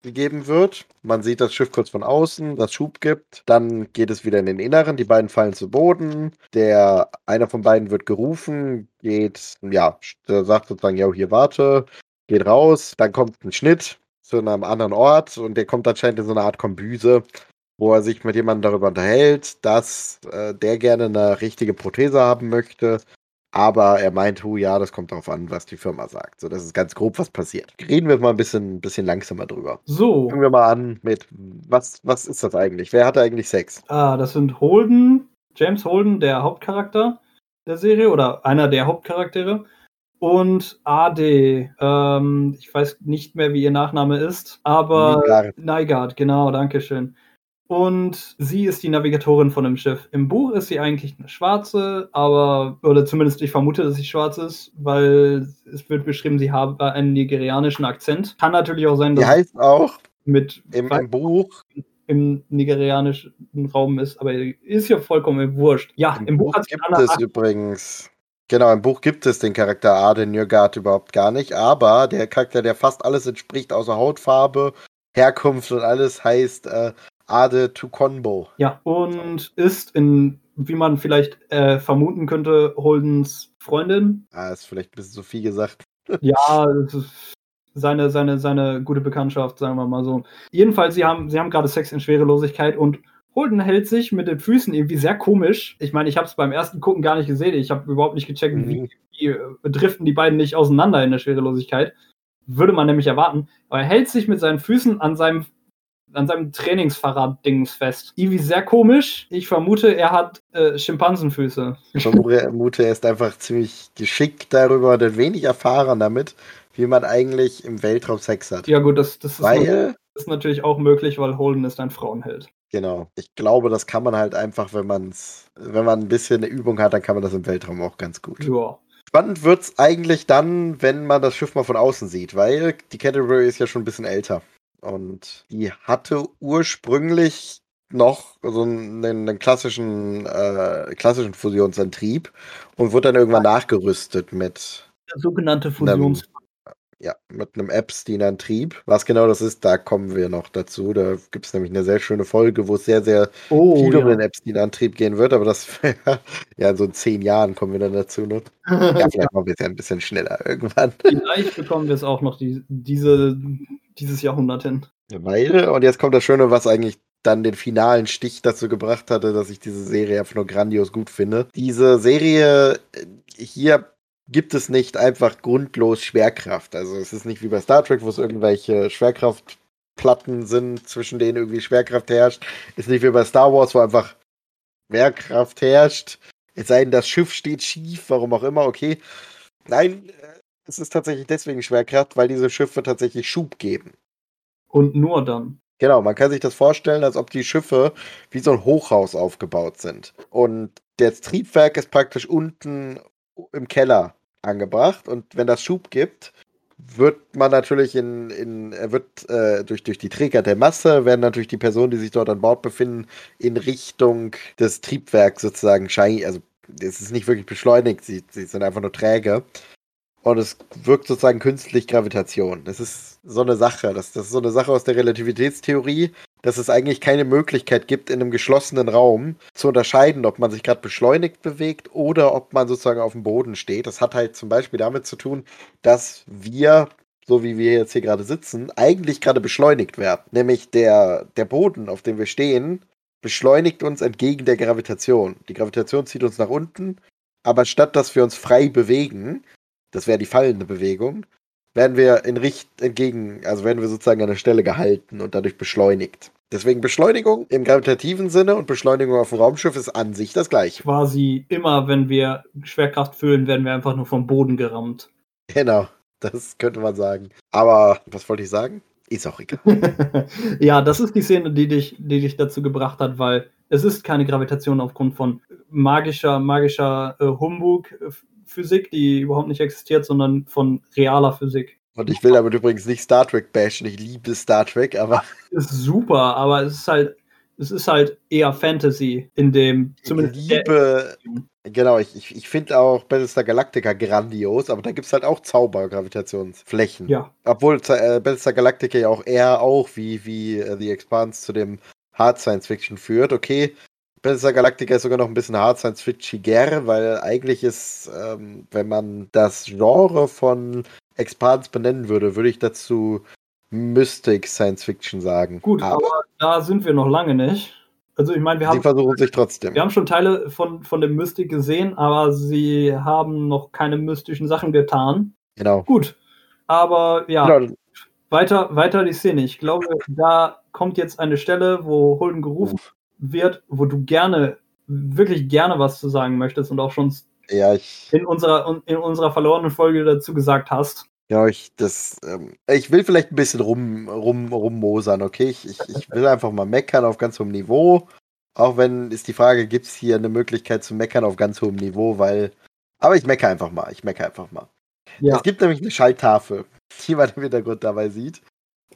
gegeben wird. Man sieht das Schiff kurz von außen, dass Schub gibt. Dann geht es wieder in den Inneren. Die beiden fallen zu Boden. Der einer von beiden wird gerufen, geht, ja, sagt sozusagen, ja, hier warte, geht raus. Dann kommt ein Schnitt zu einem anderen Ort und der kommt anscheinend in so eine Art Kombüse, wo er sich mit jemandem darüber unterhält, dass äh, der gerne eine richtige Prothese haben möchte. Aber er meint, hu, ja, das kommt darauf an, was die Firma sagt. So, das ist ganz grob, was passiert. Reden wir mal ein bisschen, bisschen langsamer drüber. So, Fangen wir mal an mit, was, was ist das eigentlich? Wer hatte eigentlich Sex? ah, das sind Holden, James Holden, der Hauptcharakter der Serie oder einer der Hauptcharaktere. Und AD, ähm, ich weiß nicht mehr, wie ihr Nachname ist, aber Nygaard. Nygaard, genau, danke schön. Und sie ist die Navigatorin von dem Schiff. Im Buch ist sie eigentlich eine Schwarze, aber, oder zumindest ich vermute, dass sie schwarz ist, weil es wird beschrieben, sie habe einen nigerianischen Akzent. Kann natürlich auch sein, Die dass heißt auch mit im, im Buch, im nigerianischen Raum ist, aber ist ja vollkommen wurscht. Ja, im im, Buch Buch gibt es übrigens, genau, im Buch gibt es den Charakter Arden Nürgard überhaupt gar nicht, aber der Charakter, der fast alles entspricht, außer Hautfarbe, Herkunft und alles, heißt äh, Ade Tukonbo. Ja, und ist in, wie man vielleicht äh, vermuten könnte, Holdens Freundin. Ah, ist vielleicht ein bisschen zu viel gesagt. Ja, das ist seine, seine, seine gute Bekanntschaft, sagen wir mal so. Jedenfalls, sie haben, sie haben gerade Sex in Schwerelosigkeit und Holden hält sich mit den Füßen irgendwie sehr komisch. Ich meine, ich habe es beim ersten Gucken gar nicht gesehen. Ich habe überhaupt nicht gecheckt, mhm. wie, wie äh, driften die beiden nicht auseinander in der Schwerelosigkeit. Würde man nämlich erwarten. Aber er hält sich mit seinen Füßen an seinem an seinem Trainingsfahrrad-Dings fest. Irgendwie sehr komisch. Ich vermute, er hat äh, Schimpansenfüße. Ich vermute, er ist einfach ziemlich geschickt darüber und wenig erfahren damit, wie man eigentlich im Weltraum Sex hat. Ja, gut, das, das, ist, weil, das ist natürlich auch möglich, weil Holden ist ein Frauenheld. Genau. Ich glaube, das kann man halt einfach, wenn man es, wenn man ein bisschen eine Übung hat, dann kann man das im Weltraum auch ganz gut. Ja. Spannend wird es eigentlich dann, wenn man das Schiff mal von außen sieht, weil die Canterbury ist ja schon ein bisschen älter. Und die hatte ursprünglich noch so einen, klassischen, äh, klassischen Fusionsantrieb und wurde dann irgendwann nachgerüstet mit. Der sogenannte Fusions ja, mit einem Epstein-Antrieb. Was genau das ist, da kommen wir noch dazu. Da gibt es nämlich eine sehr schöne Folge, wo es sehr, sehr oh, viel ja. um den Epstein-Antrieb gehen wird, aber das, ja, in so zehn Jahren kommen wir dann dazu. Ne? Ja, vielleicht machen wir es ja ein bisschen schneller irgendwann. Vielleicht bekommen wir es auch noch die, diese, dieses Jahrhundert hin. Weil, und jetzt kommt das Schöne, was eigentlich dann den finalen Stich dazu gebracht hatte, dass ich diese Serie einfach nur grandios gut finde. Diese Serie äh, hier gibt es nicht einfach grundlos Schwerkraft. Also es ist nicht wie bei Star Trek, wo es irgendwelche Schwerkraftplatten sind, zwischen denen irgendwie Schwerkraft herrscht. Ist nicht wie bei Star Wars, wo einfach Schwerkraft herrscht. Es sei denn, das Schiff steht schief, warum auch immer, okay. Nein, äh, es ist tatsächlich deswegen Schwerkraft, weil diese Schiffe tatsächlich Schub geben. Und nur dann. Genau, man kann sich das vorstellen, als ob die Schiffe wie so ein Hochhaus aufgebaut sind. Und das Triebwerk ist praktisch unten im Keller angebracht und wenn das Schub gibt, wird man natürlich in, in wird äh, durch, durch die Träger der Masse, werden natürlich die Personen, die sich dort an Bord befinden, in Richtung des Triebwerks sozusagen scheinen, also es ist nicht wirklich beschleunigt, sie, sie sind einfach nur träge. Und es wirkt sozusagen künstlich Gravitation. Das ist so eine Sache. Das, das ist so eine Sache aus der Relativitätstheorie, dass es eigentlich keine Möglichkeit gibt, in einem geschlossenen Raum zu unterscheiden, ob man sich gerade beschleunigt bewegt oder ob man sozusagen auf dem Boden steht. Das hat halt zum Beispiel damit zu tun, dass wir so wie wir jetzt hier gerade sitzen, eigentlich gerade beschleunigt werden. Nämlich der, der Boden, auf dem wir stehen, beschleunigt uns entgegen der Gravitation. Die Gravitation zieht uns nach unten, aber statt dass wir uns frei bewegen, das wäre die fallende Bewegung, werden wir in Richt entgegen, also werden wir sozusagen an der Stelle gehalten und dadurch beschleunigt. Deswegen Beschleunigung im gravitativen Sinne und Beschleunigung auf dem Raumschiff ist an sich das gleiche. Quasi immer, wenn wir Schwerkraft fühlen, werden wir einfach nur vom Boden gerammt. Genau, das könnte man sagen. Aber was wollte ich sagen? Ist auch egal. ja, das ist die Szene, die dich, die dich dazu gebracht hat, weil es ist keine Gravitation aufgrund von magischer, magischer äh, Humbug-Physik, die überhaupt nicht existiert, sondern von realer Physik. Und ich will damit übrigens nicht Star Trek bashen. Ich liebe Star Trek, aber. Ist super, aber es ist halt, es ist halt eher Fantasy in dem zumindest. Ich liebe. Genau, ich, ich, ich finde auch Battlestar Galactica grandios, aber da gibt es halt auch Zaubergravitationsflächen. Ja. Obwohl äh, Battlestar Galactica ja auch eher auch wie, wie uh, The Expanse zu dem Hard Science Fiction führt. Okay, Battlestar Galactica ist sogar noch ein bisschen Hard Science Fiction, weil eigentlich ist, ähm, wenn man das Genre von Expans benennen würde, würde ich dazu Mystic Science Fiction sagen. Gut, aber, aber da sind wir noch lange nicht. Also ich meine, wir haben. Sie versuchen sich trotzdem. Wir haben schon Teile von, von dem Mystic gesehen, aber sie haben noch keine mystischen Sachen getan. Genau. Gut. Aber ja. Genau. Weiter, weiter die Szene. Ich glaube, da kommt jetzt eine Stelle, wo Holden gerufen. Wird, wo du gerne, wirklich gerne was zu sagen möchtest und auch schon ja, ich, in, unserer, in unserer verlorenen Folge dazu gesagt hast. Ja, ich, das, ähm, ich will vielleicht ein bisschen rum, rum, rummosern, okay? Ich, ich, ich will einfach mal meckern auf ganz hohem Niveau. Auch wenn ist die Frage, gibt es hier eine Möglichkeit zu meckern auf ganz hohem Niveau, weil. Aber ich meckere einfach mal, ich meckere einfach mal. Ja. Es gibt nämlich eine Schalttafel, die man im Hintergrund dabei sieht.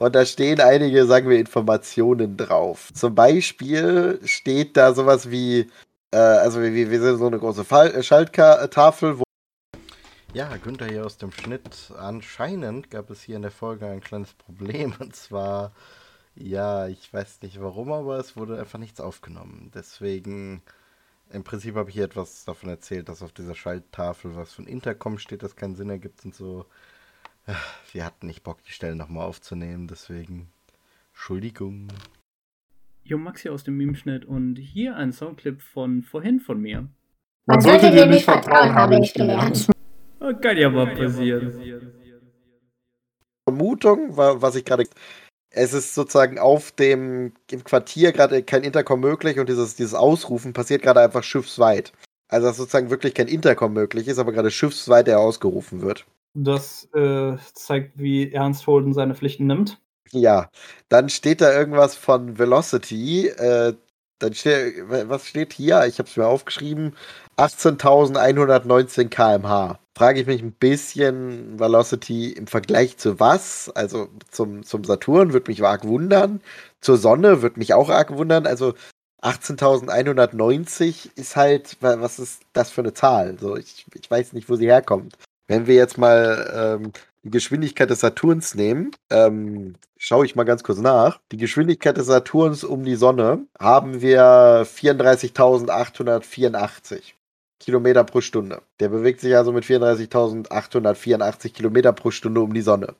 Und da stehen einige, sagen wir, Informationen drauf. Zum Beispiel steht da sowas wie äh, also wir, wir sind so eine große Fall äh, Schalttafel, wo ja, Günther hier aus dem Schnitt. Anscheinend gab es hier in der Folge ein kleines Problem. Und zwar, ja, ich weiß nicht warum, aber es wurde einfach nichts aufgenommen. Deswegen, im Prinzip habe ich hier etwas davon erzählt, dass auf dieser Schalttafel was von Intercom steht, das keinen Sinn ergibt und so. Wir hatten nicht Bock, die Stelle nochmal aufzunehmen, deswegen Entschuldigung. Jo, Max hier aus dem Memeschnitt und hier ein Soundclip von vorhin von mir. Man sollte dir nicht vertrauen, habe ich gelernt. Oh, kann ja mal passieren. Vermutung, was ich gerade. Es ist sozusagen auf dem im Quartier gerade kein Intercom möglich und dieses, dieses Ausrufen passiert gerade einfach schiffsweit. Also dass sozusagen wirklich kein Intercom möglich ist, aber gerade schiffsweit er ausgerufen wird. Das äh, zeigt, wie ernst Holden seine Pflichten nimmt. Ja, dann steht da irgendwas von Velocity. Äh, dann steht, was steht hier? Ich habe es mir aufgeschrieben. 18.119 km/h. Frage ich mich ein bisschen, Velocity im Vergleich zu was? Also zum, zum Saturn würde mich arg wundern. Zur Sonne würde mich auch arg wundern. Also 18.190 ist halt, was ist das für eine Zahl? So, ich, ich weiß nicht, wo sie herkommt. Wenn wir jetzt mal ähm, die Geschwindigkeit des Saturns nehmen, ähm, schaue ich mal ganz kurz nach. Die Geschwindigkeit des Saturns um die Sonne haben wir 34.884 Kilometer pro Stunde. Der bewegt sich also mit 34.884 Kilometer pro Stunde um die Sonne.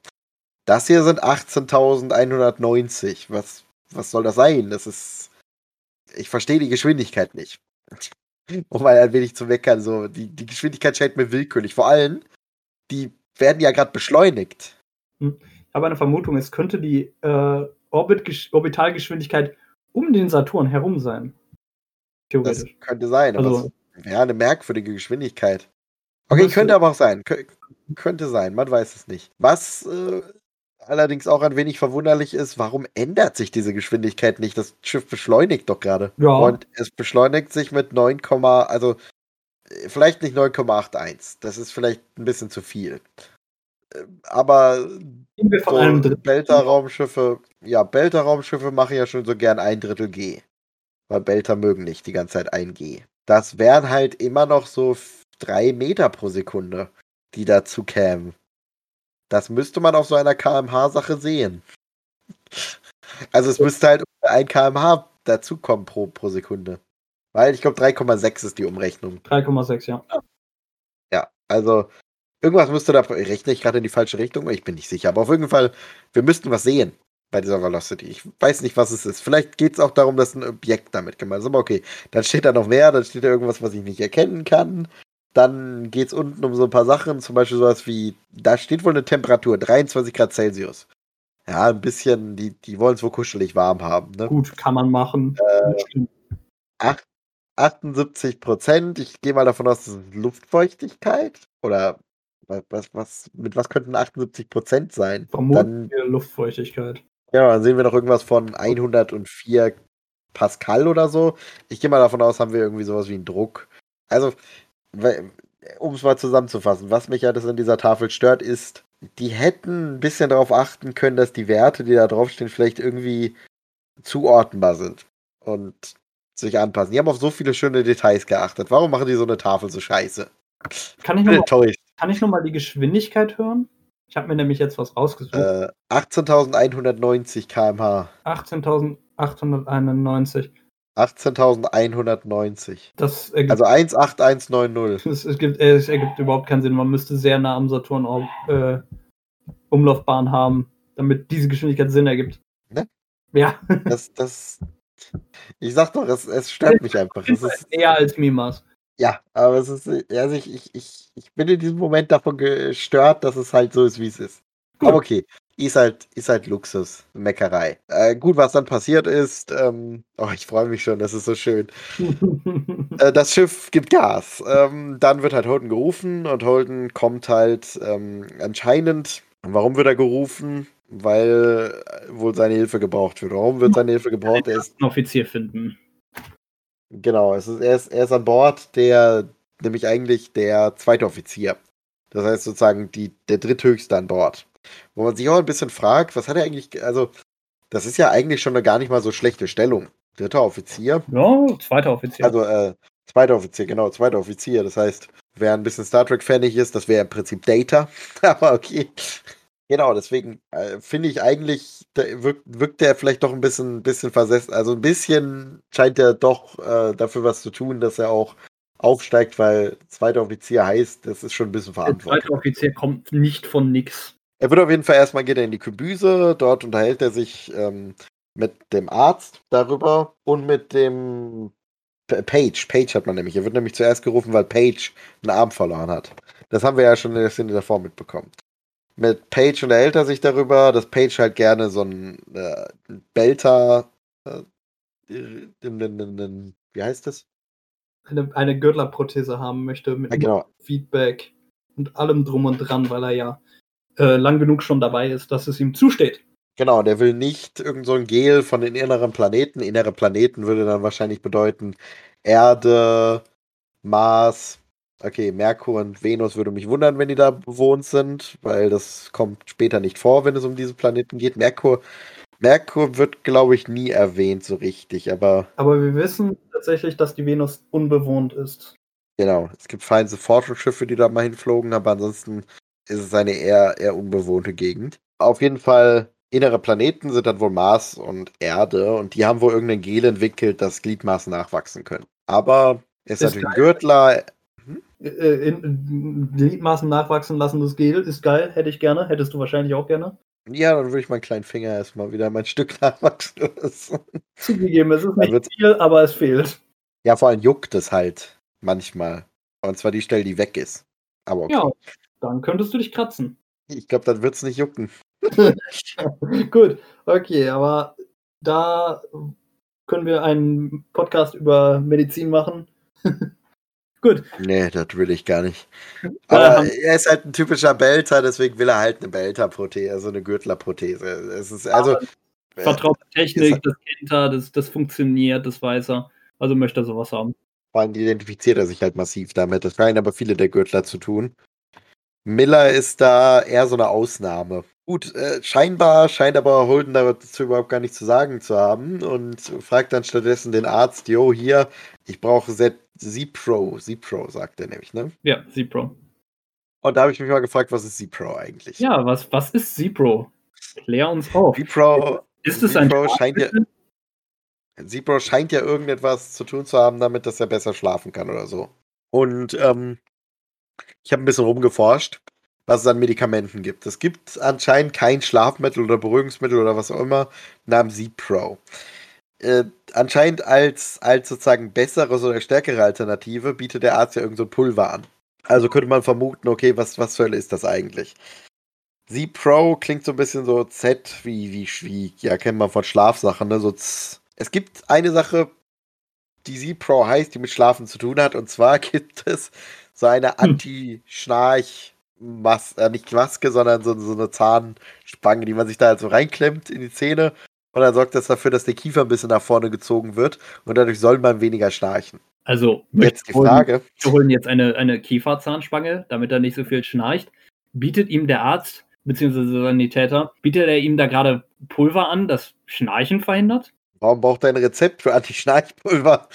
Das hier sind 18.190. Was, was soll das sein? Das ist. Ich verstehe die Geschwindigkeit nicht. um mal ein wenig zu meckern, so. Die, die Geschwindigkeit scheint mir willkürlich. Vor allem, die werden ja gerade beschleunigt. Hm. Ich habe eine Vermutung, es könnte die äh, Orbit Orbitalgeschwindigkeit um den Saturn herum sein. Theoretisch. Das könnte sein, aber also, ja, eine merkwürdige Geschwindigkeit. Okay, könnte aber auch sein. Kön könnte sein, man weiß es nicht. Was äh, allerdings auch ein wenig verwunderlich ist, warum ändert sich diese Geschwindigkeit nicht? Das Schiff beschleunigt doch gerade. Ja. Und es beschleunigt sich mit 9, also vielleicht nicht 9,81. Das ist vielleicht ein bisschen zu viel. Äh, aber so Belter-Raumschiffe, ja, Belter-Raumschiffe machen ja schon so gern ein Drittel G. Weil Belter mögen nicht die ganze Zeit ein G. Das wären halt immer noch so drei Meter pro Sekunde, die dazu kämen. Das müsste man auf so einer kmh-Sache sehen. Also es müsste halt ein kmh dazukommen pro, pro Sekunde. Weil ich glaube 3,6 ist die Umrechnung. 3,6, ja. Ja, also irgendwas müsste da, rechne ich gerade in die falsche Richtung, ich bin nicht sicher, aber auf jeden Fall, wir müssten was sehen bei dieser Velocity. Ich weiß nicht, was es ist. Vielleicht geht es auch darum, dass ein Objekt damit gemeint ist, aber okay. Dann steht da noch mehr, dann steht da irgendwas, was ich nicht erkennen kann. Dann geht es unten um so ein paar Sachen, zum Beispiel sowas wie, da steht wohl eine Temperatur, 23 Grad Celsius. Ja, ein bisschen, die, die wollen es wohl kuschelig warm haben. Ne? Gut, kann man machen. Äh, 8, 78 Prozent. Ich gehe mal davon aus, das ist Luftfeuchtigkeit. Oder was, was, mit was könnten 78 Prozent sein? Vermutlich Luftfeuchtigkeit. Ja, dann sehen wir noch irgendwas von 104 Pascal oder so. Ich gehe mal davon aus, haben wir irgendwie sowas wie einen Druck. Also, um es mal zusammenzufassen, was mich ja das in dieser Tafel stört, ist, die hätten ein bisschen darauf achten können, dass die Werte, die da draufstehen, vielleicht irgendwie zuordnenbar sind. Und sich anpassen. Die haben auf so viele schöne Details geachtet. Warum machen die so eine Tafel so scheiße? Kann ich nochmal noch die Geschwindigkeit hören? Ich habe mir nämlich jetzt was rausgesucht. Äh, 18.190 km/h. 18.891. 18.190. Das ergibt, also 18190. Es, ergibt, es ergibt überhaupt keinen Sinn. Man müsste sehr nah am Saturn auch, äh, Umlaufbahn haben, damit diese Geschwindigkeit Sinn ergibt. Ne? Ja. Das, das, ich sag doch, es, es stört mich einfach. Es ist eher als Mimas. Ja, aber es ist, also ich, ich, ich, ich bin in diesem Moment davon gestört, dass es halt so ist, wie es ist. Gut. Aber okay, ist halt, ist halt Luxus, Meckerei. Äh, gut, was dann passiert ist, ähm, oh, ich freue mich schon, das ist so schön. äh, das Schiff gibt Gas. Ähm, dann wird halt Holden gerufen und Holden kommt halt ähm, anscheinend. Warum wird er gerufen? Weil äh, wohl seine Hilfe gebraucht wird. Warum wird seine Hilfe gebraucht? Er ist einen Offizier finden. Genau, es ist, er, ist, er ist an Bord, der nämlich eigentlich der zweite Offizier. Das heißt sozusagen die, der dritthöchste an Bord. Wo man sich auch ein bisschen fragt, was hat er eigentlich, also das ist ja eigentlich schon eine gar nicht mal so schlechte Stellung. Dritter Offizier. Ja, zweiter Offizier. Also, äh, zweiter Offizier, genau, zweiter Offizier. Das heißt, wer ein bisschen Star Trek-fanig ist, das wäre im Prinzip Data. Aber okay. Genau, deswegen äh, finde ich eigentlich, wirkt, wirkt der vielleicht doch ein bisschen, bisschen versessen. Also ein bisschen scheint er doch äh, dafür was zu tun, dass er auch aufsteigt, weil zweiter Offizier heißt, das ist schon ein bisschen verantwortlich. Der zweite Offizier kommt nicht von nix. Er wird auf jeden Fall erstmal geht er in die Kybüse, dort unterhält er sich ähm, mit dem Arzt darüber und mit dem Page. Page hat man nämlich. Er wird nämlich zuerst gerufen, weil Page einen Arm verloren hat. Das haben wir ja schon in der Szene davor mitbekommen. Mit Page unterhält er sich darüber, dass Page halt gerne so ein äh, Belter, äh, wie heißt das? Eine, eine Gürtlerprothese haben möchte mit ja, genau. Feedback und allem drum und dran, weil er ja äh, lang genug schon dabei ist, dass es ihm zusteht. Genau, der will nicht irgend so ein Gel von den inneren Planeten. Innere Planeten würde dann wahrscheinlich bedeuten Erde, Mars, okay, Merkur und Venus würde mich wundern, wenn die da bewohnt sind, weil das kommt später nicht vor, wenn es um diese Planeten geht. Merkur, Merkur wird, glaube ich, nie erwähnt so richtig, aber. Aber wir wissen tatsächlich, dass die Venus unbewohnt ist. Genau, es gibt feine Forschungsschiffe, die da mal hinflogen, aber ansonsten ist es eine eher, eher unbewohnte Gegend. Auf jeden Fall, innere Planeten sind dann wohl Mars und Erde und die haben wohl irgendein Gel entwickelt, das Gliedmaßen nachwachsen können. Aber ist, ist natürlich ein Gürtler. Äh, in, Gliedmaßen nachwachsen lassen, das Gel ist geil, hätte ich gerne, hättest du wahrscheinlich auch gerne. Ja, dann würde ich meinen kleinen Finger erstmal wieder mein Stück nachwachsen lassen. Zugegeben, es ist nicht viel, aber es fehlt. Ja, vor allem juckt es halt manchmal. Und zwar die Stelle, die weg ist. Aber okay. Ja, dann könntest du dich kratzen. Ich glaube, dann wird es nicht jucken. Gut, okay, aber da können wir einen Podcast über Medizin machen. Gut. Nee, das will ich gar nicht. Aber äh, er ist halt ein typischer Belter, deswegen will er halt eine Belter-Prothese, also eine Gürtlerprothese. Es ist also. Äh, Vertraut Technik, das kennt er, das, das funktioniert, das weiß er. Also möchte er sowas haben. Vor allem identifiziert er sich halt massiv damit. Das scheinen aber viele der Gürtler zu tun. Miller ist da eher so eine Ausnahme. Gut, äh, scheinbar scheint aber Holden dazu überhaupt gar nichts zu sagen zu haben und fragt dann stattdessen den Arzt, Jo, hier, ich brauche Z-Pro. Z-Pro, sagt er nämlich, ne? Ja, Z-Pro. Und da habe ich mich mal gefragt, was ist Z-Pro eigentlich? Ja, was, was ist Z-Pro? Klär uns auf. Z-Pro ist es ein scheint ja, scheint ja irgendetwas zu tun zu haben, damit dass er besser schlafen kann oder so. Und ähm, ich habe ein bisschen rumgeforscht, was es an Medikamenten gibt. Es gibt anscheinend kein Schlafmittel oder Beruhigungsmittel oder was auch immer namens Z-Pro. Äh, anscheinend als, als sozusagen bessere oder stärkere Alternative bietet der Arzt ja irgendein so Pulver an. Also könnte man vermuten, okay, was, was zur Hölle ist das eigentlich? Z-Pro klingt so ein bisschen so Z wie, wie, wie, ja, kennt man von Schlafsachen, ne? So z. Es gibt eine Sache, die Z-Pro heißt, die mit Schlafen zu tun hat, und zwar gibt es so eine hm. Anti-Schnarch-Maske, äh, nicht Maske, sondern so, so, eine Zahnspange, die man sich da halt so reinklemmt in die Zähne. Und dann sorgt das dafür, dass der Kiefer ein bisschen nach vorne gezogen wird und dadurch soll man weniger schnarchen. Also, jetzt die Frage. Wir holen jetzt eine, eine Kieferzahnspange, damit er nicht so viel schnarcht. Bietet ihm der Arzt bzw. Sanitäter, bietet er ihm da gerade Pulver an, das Schnarchen verhindert? Warum braucht er ein Rezept für Anti-Schnarchpulver?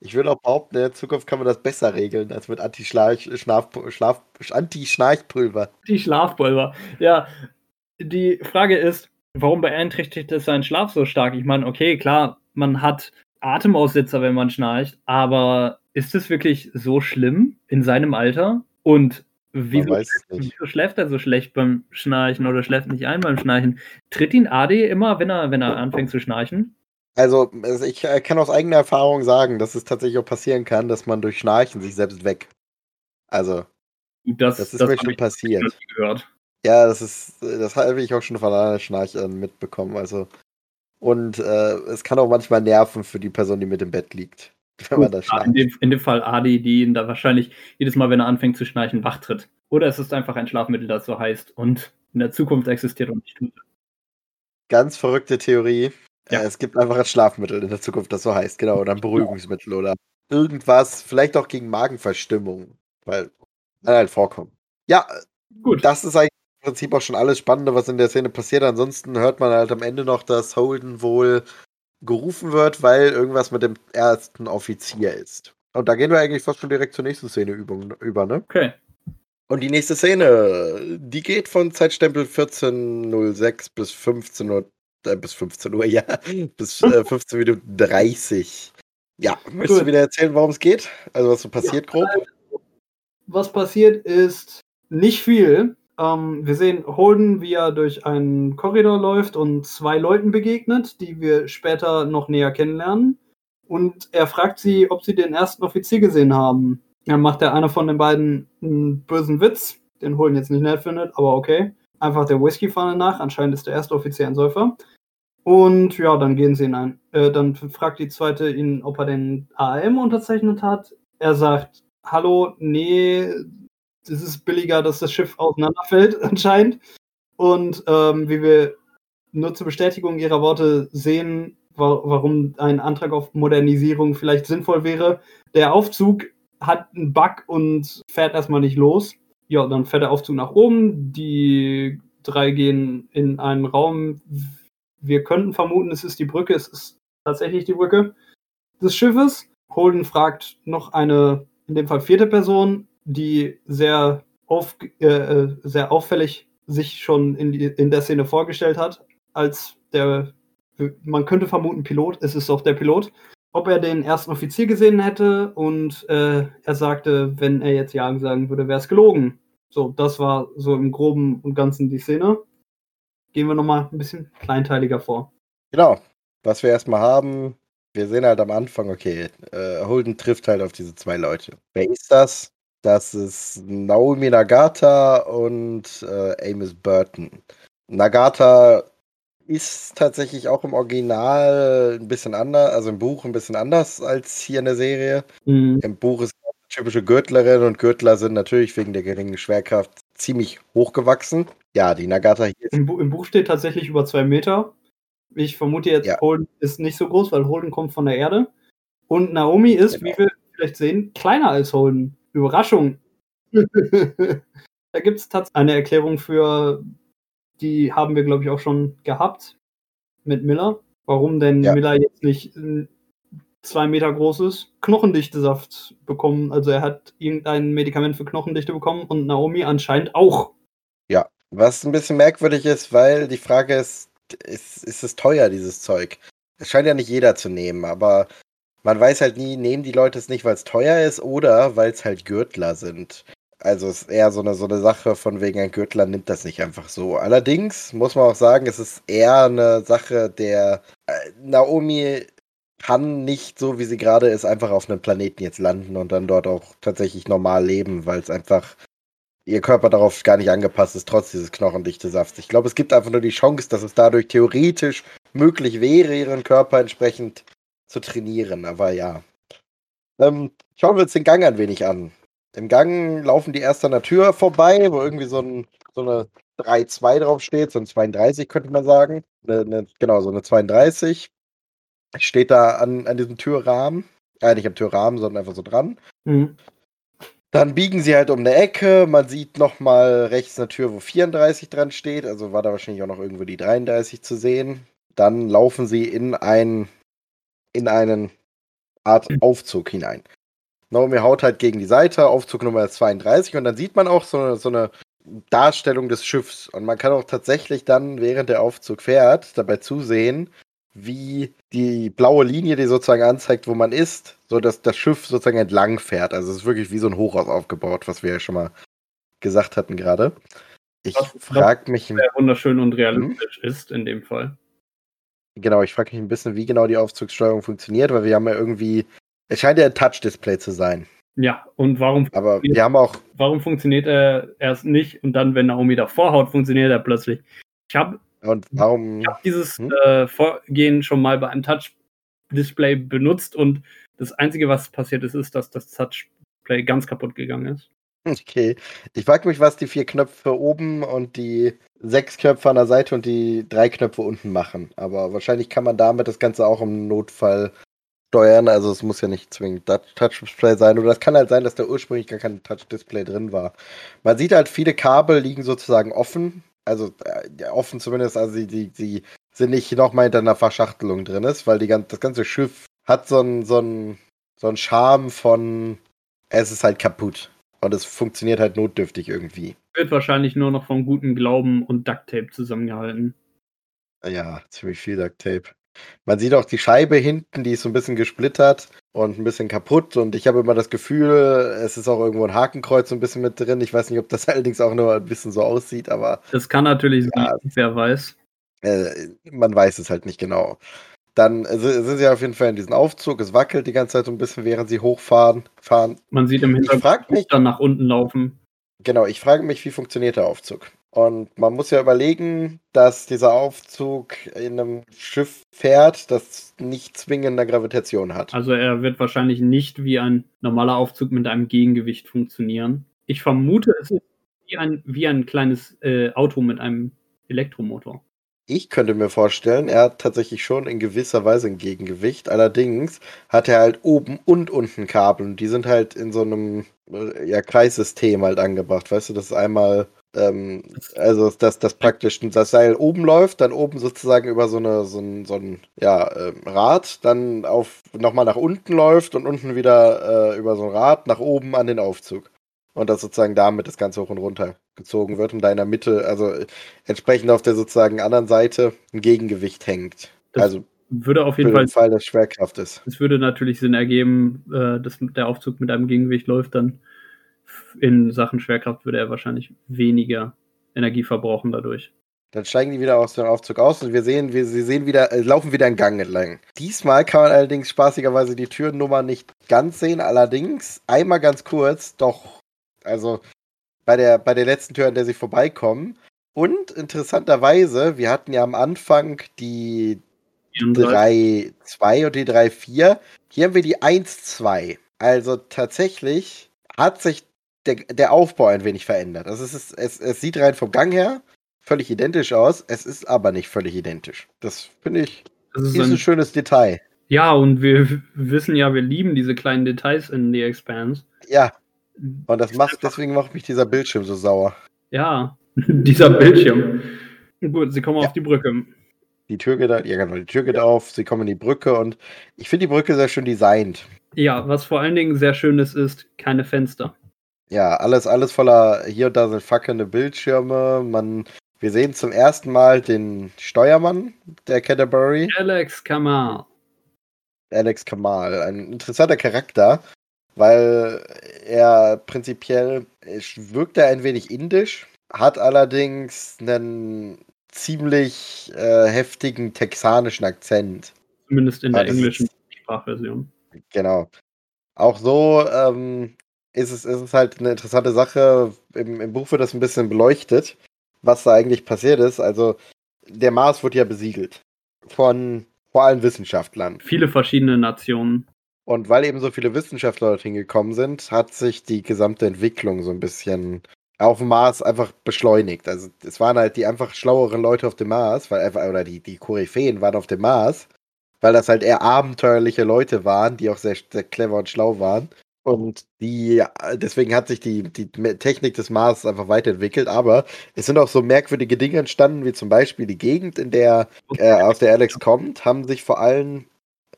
Ich würde auch behaupten, in der Zukunft kann man das besser regeln als mit Anti-Schnarchpulver. Anti-Schlafpulver. Ja, die Frage ist, warum beeinträchtigt es seinen Schlaf so stark? Ich meine, okay, klar, man hat Atemaussetzer, wenn man schnarcht, aber ist es wirklich so schlimm in seinem Alter? Und wieso, wieso, schläft er so schlecht beim Schnarchen oder schläft nicht ein beim Schnarchen? Tritt ihn Adi immer, wenn er, wenn er anfängt zu schnarchen? Also, ich äh, kann aus eigener Erfahrung sagen, dass es tatsächlich auch passieren kann, dass man durch Schnarchen sich selbst weg. Also, das, das ist das mir schon passiert. Ja, das ist, das habe ich auch schon von anderen Schnarchern mitbekommen. Also, und äh, es kann auch manchmal nerven für die Person, die mit im Bett liegt. Wenn man da schnarcht. In dem, in dem Fall Adi, die ihn da wahrscheinlich jedes Mal, wenn er anfängt zu schnarchen, wachtritt. Oder es ist einfach ein Schlafmittel, das so heißt und in der Zukunft existiert und nicht tut. Ganz verrückte Theorie. Ja. Äh, es gibt einfach ein Schlafmittel in der Zukunft, das so heißt, genau, oder ein Beruhigungsmittel oder irgendwas, vielleicht auch gegen Magenverstimmung, weil kann halt vorkommen. Ja, gut. Das ist eigentlich im Prinzip auch schon alles Spannende, was in der Szene passiert. Ansonsten hört man halt am Ende noch, dass Holden wohl gerufen wird, weil irgendwas mit dem ersten Offizier ist. Und da gehen wir eigentlich fast schon direkt zur nächsten Szene über, ne? Okay. Und die nächste Szene, die geht von Zeitstempel 14.06 bis 15 Uhr äh, bis 15 Uhr, ja. Bis äh, 15 Minuten 30. Ja, möchtest Gut. du wieder erzählen, worum es geht? Also, was so passiert, ja, grob? Was passiert ist nicht viel, Ähm, wir sehen Holden, wie er durch einen Korridor läuft und zwei Leuten begegnet, die wir später noch näher kennenlernen. Und er fragt sie, ob sie den ersten Offizier gesehen haben. Dann macht der einer von den beiden einen bösen Witz, den Holden jetzt nicht nett findet, aber okay. Einfach der Whisky-Fahne nach. Anscheinend ist der erste Offizier ein Säufer. Und ja, dann gehen sie ihn ein. Äh, dann fragt die zweite ihn, ob er den AM unterzeichnet hat. Er sagt, hallo, nee, es ist billiger, dass das Schiff auseinanderfällt, anscheinend. Und ähm, wie wir nur zur Bestätigung ihrer Worte sehen, wa warum ein Antrag auf Modernisierung vielleicht sinnvoll wäre. Der Aufzug hat einen Bug und fährt erstmal nicht los. Ja, dann fährt der Aufzug nach oben. Die drei gehen in einen Raum. Wir könnten vermuten, es ist die Brücke. Es ist tatsächlich die Brücke des Schiffes. Holden fragt noch eine, in dem Fall vierte Person, die sehr, auf, äh, äh, sehr auffällig sich schon in, die, in der Szene vorgestellt hat, als der, man könnte vermuten, Pilot, es ist auch der Pilot, ob er den ersten Offizier gesehen hätte und äh, er sagte, wenn er jetzt Ja sagen würde, wäre es gelogen. So, das war so im Groben und Ganzen die Szene. Gehen wir nochmal ein bisschen kleinteiliger vor. Genau. Was wir erstmal haben, wir sehen halt am Anfang, okay, äh, Holden trifft halt auf diese zwei Leute. Wer ist das? Das ist Naomi Nagata und äh, Amos Burton. Nagata ist tatsächlich auch im Original ein bisschen anders, also im Buch ein bisschen anders als hier in der Serie. Mhm. Im Buch ist typische Gürtlerin und Gürtler sind natürlich wegen der geringen Schwerkraft ziemlich hochgewachsen. Ja, die Nagata hier. Im, Bu Im, Buch steht tatsächlich über zwei Meter. Ich vermute jetzt, ja. Holden ist nicht so groß, weil Holden kommt von der Erde. Und Naomi ist, genau. wie wir vielleicht sehen, kleiner als Holden. Überraschung. da gibt es tatsächlich eine Erklärung für, die haben wir, glaube ich, auch schon gehabt mit Miller. Warum denn ja. Miller jetzt nicht zwei Meter groß ist, Knochendichtesaft bekommen. Also er hat irgendein Medikament für Knochendichte bekommen und Naomi anscheinend auch. Ja, was ein bisschen merkwürdig ist, weil die Frage ist, ist, ist es teuer, dieses Zeug? Es scheint ja nicht jeder zu nehmen, aber man weiß halt nie, nehmen die Leute es nicht, weil es teuer ist oder weil es halt Gürtler sind. Also es ist eher so eine, so eine Sache von wegen ein Gürtler nimmt das nicht einfach so. Allerdings muss man auch sagen, es ist eher eine Sache der äh, Naomi kann nicht so wie sie gerade ist einfach auf einem Planeten jetzt landen und dann dort auch tatsächlich normal leben, weil es einfach ihr Körper darauf gar nicht angepasst ist, trotz dieses knochendichte Safts. Ich glaube, es gibt einfach nur die Chance, dass es dadurch theoretisch möglich wäre, ihren Körper entsprechend zu trainieren, aber ja. Ähm, schauen wir uns den Gang ein wenig an. Im Gang laufen die erst an der Tür vorbei, wo irgendwie so, ein, so eine 3-2 draufsteht, so ein 32 könnte man sagen. Eine, eine, genau, so eine 32. Steht da an, an diesem Türrahmen. Äh, nicht am Türrahmen, sondern einfach so dran. Mhm. Dann biegen sie halt um eine Ecke. Man sieht nochmal rechts eine Tür, wo 34 dran steht. Also war da wahrscheinlich auch noch irgendwo die 33 zu sehen. Dann laufen sie in ein in einen Art. Aufzug hinein. Naomi haut halt gegen die Seite, Aufzug Nummer 32, und dann sieht man auch so eine, so eine Darstellung des Schiffs. Und man kann auch tatsächlich dann, während der Aufzug fährt, dabei zusehen, wie die blaue Linie, die sozusagen anzeigt, wo man ist, so dass das Schiff sozusagen entlang fährt. Also es ist wirklich wie so ein Hochhaus aufgebaut, was wir ja schon mal gesagt hatten gerade. Ich frage mich. Sehr wunderschön und realistisch hm? ist in dem Fall. Genau, ich frage mich ein bisschen, wie genau die Aufzugssteuerung funktioniert, weil wir haben ja irgendwie, es scheint ja ein Touch-Display zu sein. Ja, und warum Aber wir haben auch. Warum funktioniert er erst nicht und dann, wenn Naomi davor haut, funktioniert er plötzlich? Ich habe und warum? Ich habe dieses hm? äh, Vorgehen schon mal bei einem Touch-Display benutzt und das Einzige, was passiert ist, ist, dass das Touch-Display ganz kaputt gegangen ist. Okay. Ich frage mich, was die vier Knöpfe oben und die sechs Knöpfe an der Seite und die drei Knöpfe unten machen. Aber wahrscheinlich kann man damit das Ganze auch im Notfall steuern. Also es muss ja nicht zwingend Touch-Display sein. Oder es kann halt sein, dass da ursprünglich gar kein Touch-Display drin war. Man sieht halt, viele Kabel liegen sozusagen offen. Also äh, offen zumindest, also die, die, die sind nicht nochmal hinter einer Verschachtelung drin ist, weil die, das ganze Schiff hat so einen so so Charme von es ist halt kaputt. Und es funktioniert halt notdürftig irgendwie. Wird wahrscheinlich nur noch vom guten Glauben und Ducktape zusammengehalten. Ja, ziemlich viel Ducktape. Man sieht auch die Scheibe hinten, die ist so ein bisschen gesplittert und ein bisschen kaputt. Und ich habe immer das Gefühl, es ist auch irgendwo ein Hakenkreuz so ein bisschen mit drin. Ich weiß nicht, ob das allerdings auch nur ein bisschen so aussieht, aber. Das kann natürlich sein, ja, wer weiß. Äh, man weiß es halt nicht genau. Dann sind sie auf jeden Fall in diesem Aufzug. Es wackelt die ganze Zeit so ein bisschen, während sie hochfahren. Fahren. Man sieht im Hintergrund mich, dann nach unten laufen. Genau, ich frage mich, wie funktioniert der Aufzug? Und man muss ja überlegen, dass dieser Aufzug in einem Schiff fährt, das nicht zwingender Gravitation hat. Also er wird wahrscheinlich nicht wie ein normaler Aufzug mit einem Gegengewicht funktionieren. Ich vermute, es ist wie ein, wie ein kleines äh, Auto mit einem Elektromotor. Ich könnte mir vorstellen, er hat tatsächlich schon in gewisser Weise ein Gegengewicht. Allerdings hat er halt oben und unten Kabel und die sind halt in so einem äh, ja, Kreissystem halt angebracht. Weißt du, das ist einmal ähm, also, dass das praktisch das Seil oben läuft, dann oben sozusagen über so, eine, so ein, so ein ja, äh, Rad, dann auf nochmal nach unten läuft und unten wieder äh, über so ein Rad nach oben an den Aufzug. Und dass sozusagen damit das Ganze hoch und runter gezogen wird und da in der Mitte, also entsprechend auf der sozusagen anderen Seite ein Gegengewicht hängt. Das also würde auf jeden Fall, Fall, dass Schwerkraft ist. Es würde natürlich Sinn ergeben, äh, dass der Aufzug mit einem Gegengewicht läuft, dann in Sachen Schwerkraft würde er wahrscheinlich weniger Energie verbrauchen dadurch. Dann steigen die wieder aus dem Aufzug aus und wir sehen, wir, sie sehen wieder, äh, laufen wieder einen Gang entlang. Diesmal kann man allerdings spaßigerweise die Türnummer nicht ganz sehen, allerdings einmal ganz kurz, doch, also bei der, bei der letzten Tür, an der sie vorbeikommen. Und interessanterweise, wir hatten ja am Anfang die 3-2 und die 3-4. Hier haben wir die 1-2. Also tatsächlich hat sich der, der Aufbau ein wenig verändert. Also es, ist, es, es sieht rein vom Gang her völlig identisch aus, es ist aber nicht völlig identisch. Das finde ich das ist, ist ein, ein, schönes Detail. Ja, und wir wissen ja, wir lieben diese kleinen Details in The Expanse. Ja. Und das macht, deswegen macht mich dieser Bildschirm so sauer. Ja, dieser Bildschirm. Gut, sie kommen ja. auf die Brücke. Die Tür geht, ja, genau, die Tür geht auf, sie kommen in die Brücke und ich finde die Brücke sehr schön designt. Ja, was vor allen Dingen sehr schön ist, ist keine Fenster. Ja, alles, alles voller, hier und da sind fackelnde Bildschirme. Man, wir sehen zum ersten Mal den Steuermann der Canterbury. Alex Kamal. Alex Kamal, ein interessanter Charakter, weil er prinzipiell wirkt er ein wenig indisch, hat allerdings einen ziemlich äh, heftigen texanischen Akzent. Zumindest in der also englischen Sprachversion. Genau. Auch so ähm, ist, es, ist es halt eine interessante Sache. Im, Im Buch wird das ein bisschen beleuchtet, was da eigentlich passiert ist. Also, der Mars wurde ja besiegelt. Von vor allem Wissenschaftlern. Viele verschiedene Nationen. Und weil eben so viele Wissenschaftler dorthin gekommen sind, hat sich die gesamte Entwicklung so ein bisschen auf dem Mars einfach beschleunigt. Also es waren halt die einfach schlaueren Leute auf dem Mars, weil einfach, oder die, die Koryphäen waren auf dem Mars weil das halt eher abenteuerliche Leute waren, die auch sehr, sehr clever und schlau waren. Und die, deswegen hat sich die, die Technik des Mars einfach weiterentwickelt, aber es sind auch so merkwürdige Dinge entstanden, wie zum Beispiel die Gegend, in der, äh, aus der Alex kommt, haben sich vor allem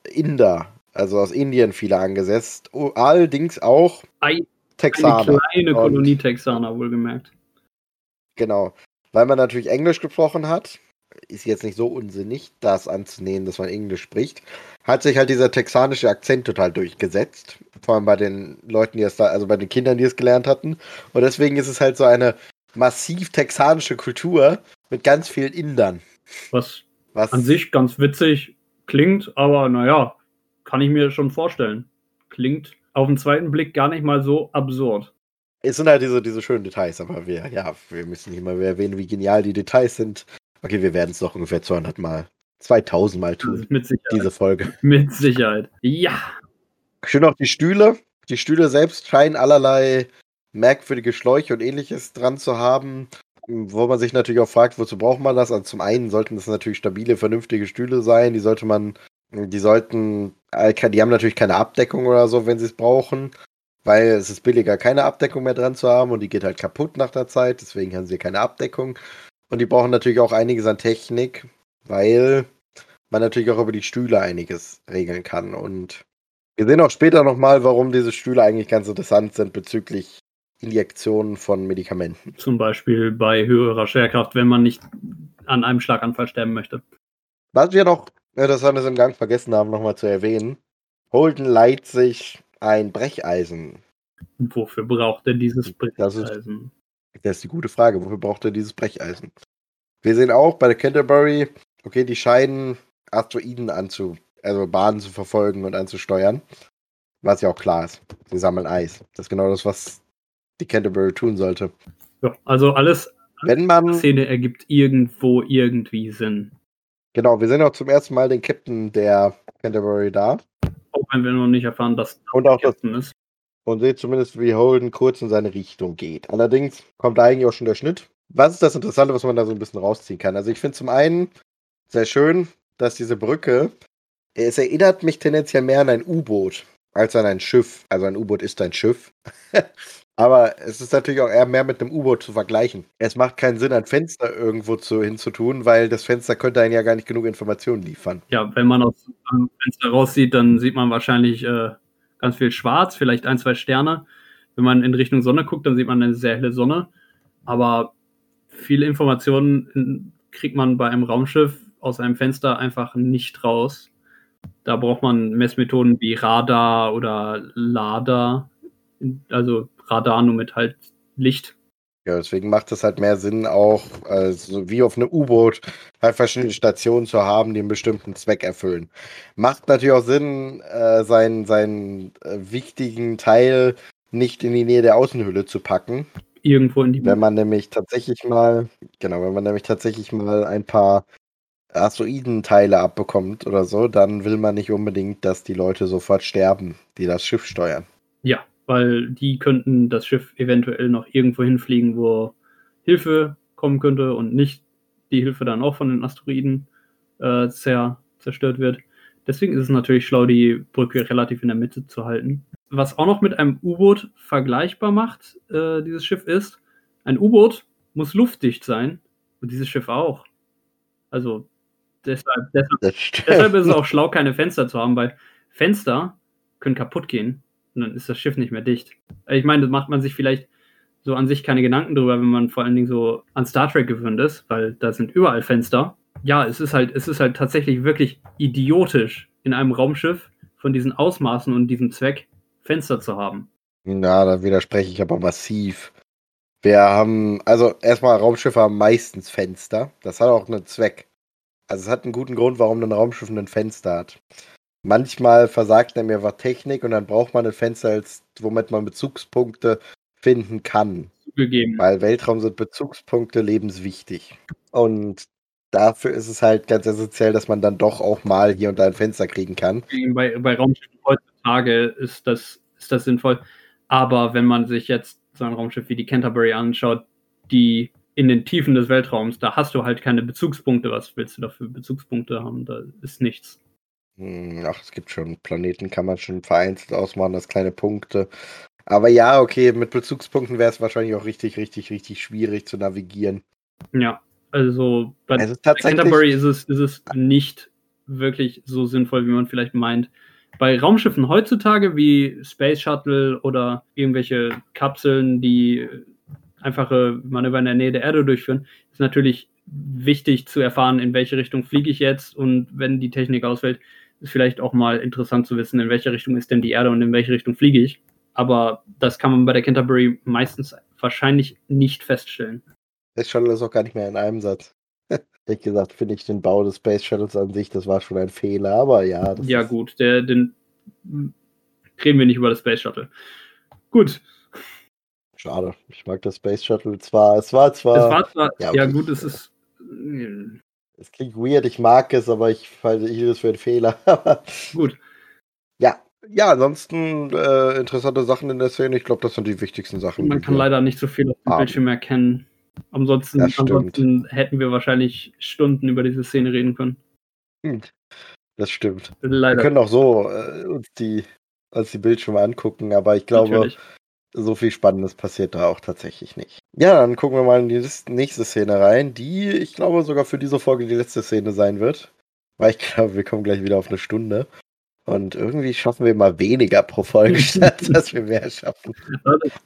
Inder, also aus Indien viele angesetzt, allerdings auch Ein, Texaner. Eine kleine Kolonie Texaner, wohlgemerkt. Genau, weil man natürlich Englisch gesprochen hat, ist jetzt nicht so unsinnig, das anzunehmen, dass man Englisch spricht, hat sich halt dieser texanische Akzent total durchgesetzt. Vor allem bei den Leuten, die es da, also bei den Kindern, die es gelernt hatten. Und deswegen ist es halt so eine massiv texanische Kultur mit ganz vielen Indern. Was, Was an sich ganz witzig klingt, aber naja, kann ich mir schon vorstellen. Klingt auf den zweiten Blick gar nicht mal so absurd. Es sind halt diese, diese schönen Details, aber wir, ja, wir müssen nicht mal erwähnen, wie genial die Details sind. Okay, wir werden es noch ungefähr 200 Mal, 2000 Mal tun. Mit Sicherheit. Diese Folge. Mit Sicherheit. Ja. Schön auch die Stühle. Die Stühle selbst scheinen allerlei merkwürdige Schläuche und ähnliches dran zu haben, wo man sich natürlich auch fragt, wozu braucht man das? Also zum einen sollten das natürlich stabile, vernünftige Stühle sein. Die sollte man, die sollten, äh, die haben natürlich keine Abdeckung oder so, wenn sie es brauchen, weil es ist billiger, keine Abdeckung mehr dran zu haben und die geht halt kaputt nach der Zeit. Deswegen haben sie keine Abdeckung. Und die brauchen natürlich auch einiges an Technik, weil man natürlich auch über die Stühle einiges regeln kann. Und wir sehen auch später nochmal, warum diese Stühle eigentlich ganz interessant sind bezüglich Injektionen von Medikamenten. Zum Beispiel bei höherer Schwerkraft, wenn man nicht an einem Schlaganfall sterben möchte. Was wir noch das haben wir im Gang vergessen haben, nochmal zu erwähnen. Holden leiht sich ein Brecheisen. Wofür braucht er dieses Brecheisen? Das ist die gute Frage. Wofür braucht er dieses Brecheisen? Wir sehen auch bei der Canterbury, okay, die scheinen Asteroiden anzu, also Bahnen zu verfolgen und anzusteuern. Was ja auch klar ist. Sie sammeln Eis. Das ist genau das, was die Canterbury tun sollte. Ja, also alles Wenn man, Szene ergibt irgendwo irgendwie Sinn. genau, wir sehen auch zum ersten Mal den Captain der Canterbury da. Auch wenn wir noch nicht erfahren, dass Und auch das, Captain ist. Und seht zumindest, wie Holden kurz in seine Richtung geht. Allerdings kommt da eigentlich auch schon der Schnitt. Was ist das Interessante, was man da so ein bisschen rausziehen kann? Also ich finde zum einen sehr schön, dass diese Brücke, es erinnert mich tendenziell mehr an ein U-Boot als an ein Schiff. Also ein U-Boot ist ein Schiff. Aber es ist natürlich auch eher mehr mit einem U-Boot zu vergleichen. Es macht keinen Sinn, ein Fenster irgendwo zu, hinzutun, weil das Fenster könnte einen ja gar nicht genug Informationen liefern. Ja, wenn man aus dem Fenster raussieht, dann sieht man wahrscheinlich äh, ganz viel Schwarz, vielleicht ein, zwei Sterne. Wenn man in Richtung Sonne guckt, dann sieht man eine sehr helle Sonne. Aber viele Informationen in- kriegt man bei einem Raumschiff aus einem Fenster einfach nicht raus. Da braucht man Messmethoden wie Radar oder LADAR, also Radar nur mit halt Licht. Ja, deswegen macht es halt mehr Sinn, auch also wie auf einem U-Boot halt verschiedene Stationen zu haben, die einen bestimmten Zweck erfüllen. Macht natürlich auch Sinn, äh, seinen, seinen äh, wichtigen Teil nicht in die Nähe der Außenhülle zu packen. Irgendwo in die Wenn man nämlich tatsächlich mal, genau, wenn man nämlich tatsächlich mal ein paar Asteroidenteile abbekommt oder so, dann will man nicht unbedingt, dass die Leute sofort sterben, die das Schiff steuern. Ja, weil die könnten das Schiff eventuell noch irgendwo hinfliegen, wo Hilfe kommen könnte und nicht die Hilfe dann auch von den Asteroiden äh, zer zerstört wird. Deswegen ist es natürlich schlau, die Brücke relativ in der Mitte zu halten. Was auch noch mit einem U-Boot vergleichbar macht, äh, dieses Schiff ist, ein U-Boot muss luftdicht sein und dieses Schiff auch. Also deshalb, deshalb. Deshalb ist es auch schlau, keine Fenster zu haben, weil Fenster können kaputt gehen und dann ist das Schiff nicht mehr dicht. Ich meine, da macht man sich vielleicht so an sich keine Gedanken drüber, wenn man vor allen Dingen so an Star Trek gewöhnt ist, weil da sind überall Fenster. Ja, es ist halt, es ist halt tatsächlich wirklich idiotisch, in einem Raumschiff von diesen Ausmaßen und diesem Zweck Fenster zu haben. Na, da widerspreche ich aber massiv. Wir haben, also erstmal Raumschiffe haben meistens Fenster. Das hat auch einen Zweck. Also es hat einen guten Grund, warum ein Raumschiff ein Fenster hat. Manchmal versagt einem ja was Technik und dann braucht man ein Fenster, womit man Bezugspunkte finden kann. Zugegeben. Weil Weltraum sind Bezugspunkte lebenswichtig. Und dafür ist es halt ganz essentiell, dass man dann doch auch mal hier und da ein Fenster kriegen kann. bei, bei Raumschiffen heutzutage ist das, ist das sinnvoll. Aber wenn man sich jetzt so ein Raumschiff wie die Canterbury anschaut, die in den Tiefen des Weltraums, da hast du halt keine Bezugspunkte. Was willst du da für Bezugspunkte haben? Da ist nichts. Hm, Ach, es gibt schon Planeten, kann man schon vereinzelt ausmachen, das kleine Punkte. Aber ja, okay, mit Bezugspunkten wäre es wahrscheinlich auch richtig, richtig, richtig schwierig zu navigieren. Ja, also bei tatsächlich. Canterbury ist es, ist es nicht wirklich so sinnvoll, wie man vielleicht meint. Bei Raumschiffen heutzutage wie Space Shuttle oder irgendwelche Kapseln, die einfache Manöver in der Nähe der Erde durchführen, ist natürlich wichtig zu erfahren, in welche Richtung fliege ich jetzt und wenn die Technik ausfällt, ist vielleicht auch mal interessant zu wissen, in welche Richtung ist denn die Erde und in welche Richtung fliege ich. Aber das kann man bei der Canterbury meistens wahrscheinlich nicht feststellen. Space Shuttle ist auch gar nicht mehr in einem Satz. Ehrlich gesagt, finde ich den Bau des Space Shuttles an sich, das war schon ein Fehler, aber ja. Das Ja, gut, der, den reden wir nicht über das Space Shuttle. Gut, Schade. Ich mag das Space Shuttle zwar. Es war zwar. es war zwar, ja, ja, okay. gut, es ist, es klingt weird, ich mag es, aber ich halte ich es für einen Fehler. Gut. ja. Ja, ansonsten äh, interessante Sachen in der Szene. Ich glaube, das sind die wichtigsten Sachen. Man kann wir- leider nicht so viel auf dem haben. Bildschirm erkennen. Ansonsten, Das ansonsten hätten wir wahrscheinlich Stunden über diese Szene reden können. Hm, Das stimmt. Wir Leider. können auch so äh, uns die, uns die Bildschirme angucken, aber ich glaube, natürlich. So viel Spannendes passiert da auch tatsächlich nicht. Ja, dann gucken wir mal in die nächste Szene rein, die, ich glaube, sogar für diese Folge die letzte Szene sein wird. Weil ich glaube, wir kommen gleich wieder auf eine Stunde. Und irgendwie schaffen wir mal weniger pro Folge, statt dass wir mehr schaffen.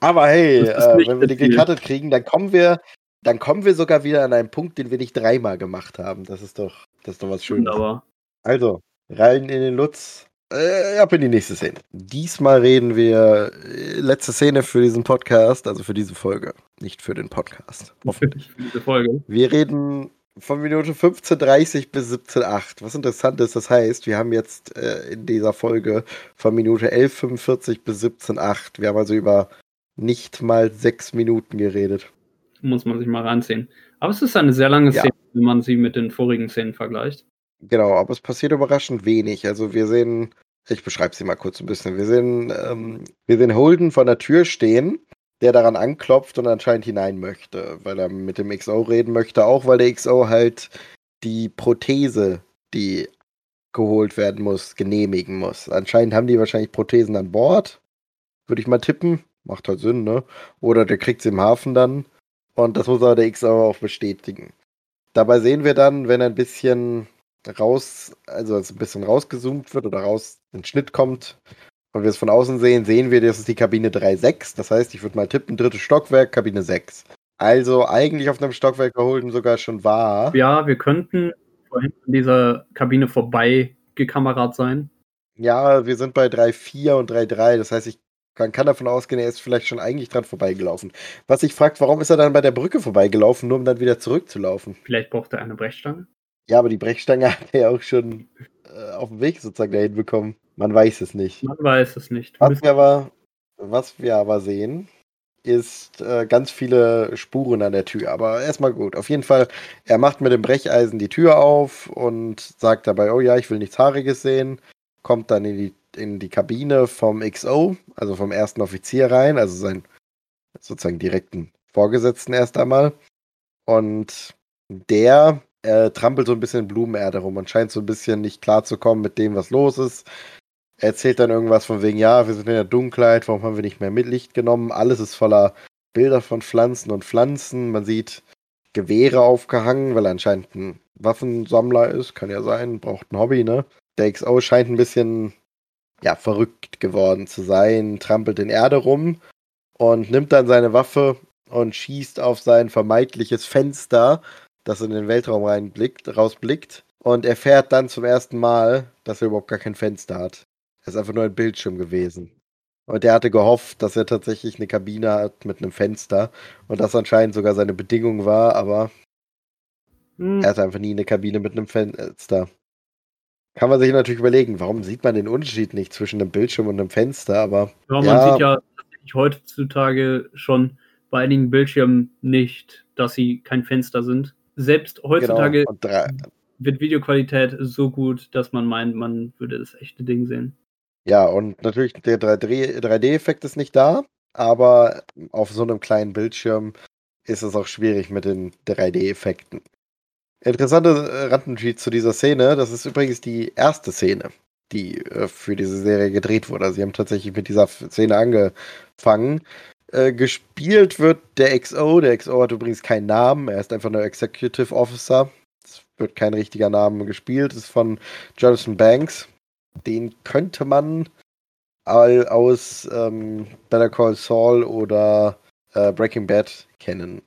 Aber hey, äh, wenn wir die gecuttet kriegen, dann kommen wir, dann kommen wir sogar wieder an einen Punkt, den wir nicht dreimal gemacht haben. Das ist doch, das ist doch was Schönes. Aber Also, rein in den Lutz. Äh, ab in die nächste Szene. Diesmal reden wir äh, letzte Szene für diesen Podcast, also für diese Folge, nicht für den Podcast. Hoffentlich für diese Folge. Wir reden von Minute 15.30 bis 17.08. Was interessant ist, das heißt, wir haben jetzt äh, in dieser Folge von Minute 11.45 bis 17.08. Wir haben also über nicht mal sechs Minuten geredet. Muss man sich mal reinziehen. Aber es ist eine sehr lange Ja. Szene, wenn man sie mit den vorigen Szenen vergleicht. Genau, aber es passiert überraschend wenig. Also wir sehen, ich beschreibe sie mal kurz ein bisschen. Wir sehen, ähm, wir sehen Holden vor der Tür stehen, der daran anklopft und anscheinend hinein möchte, weil er mit dem XO reden möchte, auch weil der XO halt die Prothese, die geholt werden muss, genehmigen muss. Anscheinend haben die wahrscheinlich Prothesen an Bord, würde ich mal tippen. Macht halt Sinn, ne? Oder der kriegt sie im Hafen dann. Und das muss aber der XO auch bestätigen. Dabei sehen wir dann, wenn ein bisschen raus, also als ein bisschen rausgezoomt wird oder raus in den Schnitt kommt und wir es von außen sehen, sehen wir, das ist die Kabine 3.6. Das heißt, ich würde mal tippen, drittes Stockwerk, Kabine 6. Also eigentlich auf einem Stockwerk wo Holden sogar schon war. Ja, wir könnten vorhin an dieser Kabine vorbei gekamerat sein. Ja, wir sind bei 3.4 und 3.3. Das heißt, ich man kann davon ausgehen, er ist vielleicht schon eigentlich dran vorbeigelaufen. Was ich fragt, warum ist er dann bei der Brücke vorbeigelaufen, nur um dann wieder zurückzulaufen? Vielleicht braucht er eine Brechstange. Ja, aber die Brechstange hat er ja auch schon äh, auf dem Weg sozusagen dahin bekommen. Man weiß es nicht. Man weiß es nicht. Was wir aber, was wir aber sehen, ist äh, ganz viele Spuren an der Tür. Aber erstmal gut. Auf jeden Fall, er macht mit dem Brecheisen die Tür auf und sagt dabei, oh ja, ich will nichts Haariges sehen. Kommt dann in die, in die Kabine vom XO, also vom ersten Offizier rein, also seinen sozusagen direkten Vorgesetzten erst einmal. Und der äh, trampelt so ein bisschen Blumenerde rum und scheint so ein bisschen nicht klar zu kommen mit dem, was los ist. Er erzählt dann irgendwas von wegen, ja, wir sind in der Dunkelheit, warum haben wir nicht mehr mit Licht genommen? Alles ist voller Bilder von Pflanzen und Pflanzen. Man sieht Gewehre aufgehangen, weil er anscheinend ein Waffensammler ist, kann ja sein, braucht ein Hobby, ne? Der XO scheint ein bisschen, ja, verrückt geworden zu sein, trampelt in Erde rum und nimmt dann seine Waffe und schießt auf sein vermeintliches Fenster, das in den Weltraum reinblickt, rausblickt und erfährt dann zum ersten Mal, dass er überhaupt gar kein Fenster hat. Er ist einfach nur ein Bildschirm gewesen. Und er hatte gehofft, dass er tatsächlich eine Kabine hat mit einem Fenster und das anscheinend sogar seine Bedingung war, aber Hm, er hatte einfach nie eine Kabine mit einem Fenster. Kann man sich natürlich überlegen, warum sieht man den Unterschied nicht zwischen einem Bildschirm und einem Fenster, aber ja, man ja. sieht ja heutzutage schon bei einigen Bildschirmen nicht, dass sie kein Fenster sind. Selbst heutzutage genau. Und drei, wird Videoqualität so gut, dass man meint, man würde das echte Ding sehen. Ja, und natürlich der 3D 3D-Effekt ist nicht da, aber auf so einem kleinen Bildschirm ist es auch schwierig mit den 3D-Effekten. Interessante äh, Randnotiz zu dieser Szene, das ist übrigens die erste Szene, die äh, für diese Serie gedreht wurde. Sie haben tatsächlich mit dieser Szene angefangen. Äh, gespielt wird der XO, der XO hat übrigens keinen Namen, er ist einfach nur Executive Officer. Es wird kein richtiger Name gespielt, ist von Jonathan Banks. Den könnte man aus ähm, Better Call Saul oder äh, Breaking Bad kennen.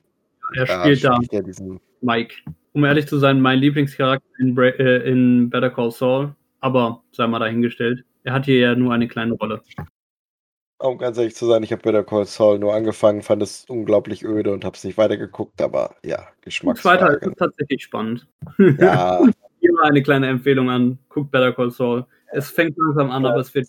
Er spielt da er diesen. Mike. Um ehrlich zu sein, mein Lieblingscharakter in, Bra äh, in Better Call Saul, aber sei mal dahingestellt. Er hat hier ja nur eine kleine Rolle. Um ganz ehrlich zu sein, ich habe Better Call Saul nur angefangen, fand es unglaublich öde und habe es nicht weitergeguckt, aber ja, Zweiter Geschmacksfrage. ist tatsächlich spannend. Ja, Hier mal eine kleine Empfehlung an. Guckt Better Call Saul. Es fängt langsam an, aber es wird.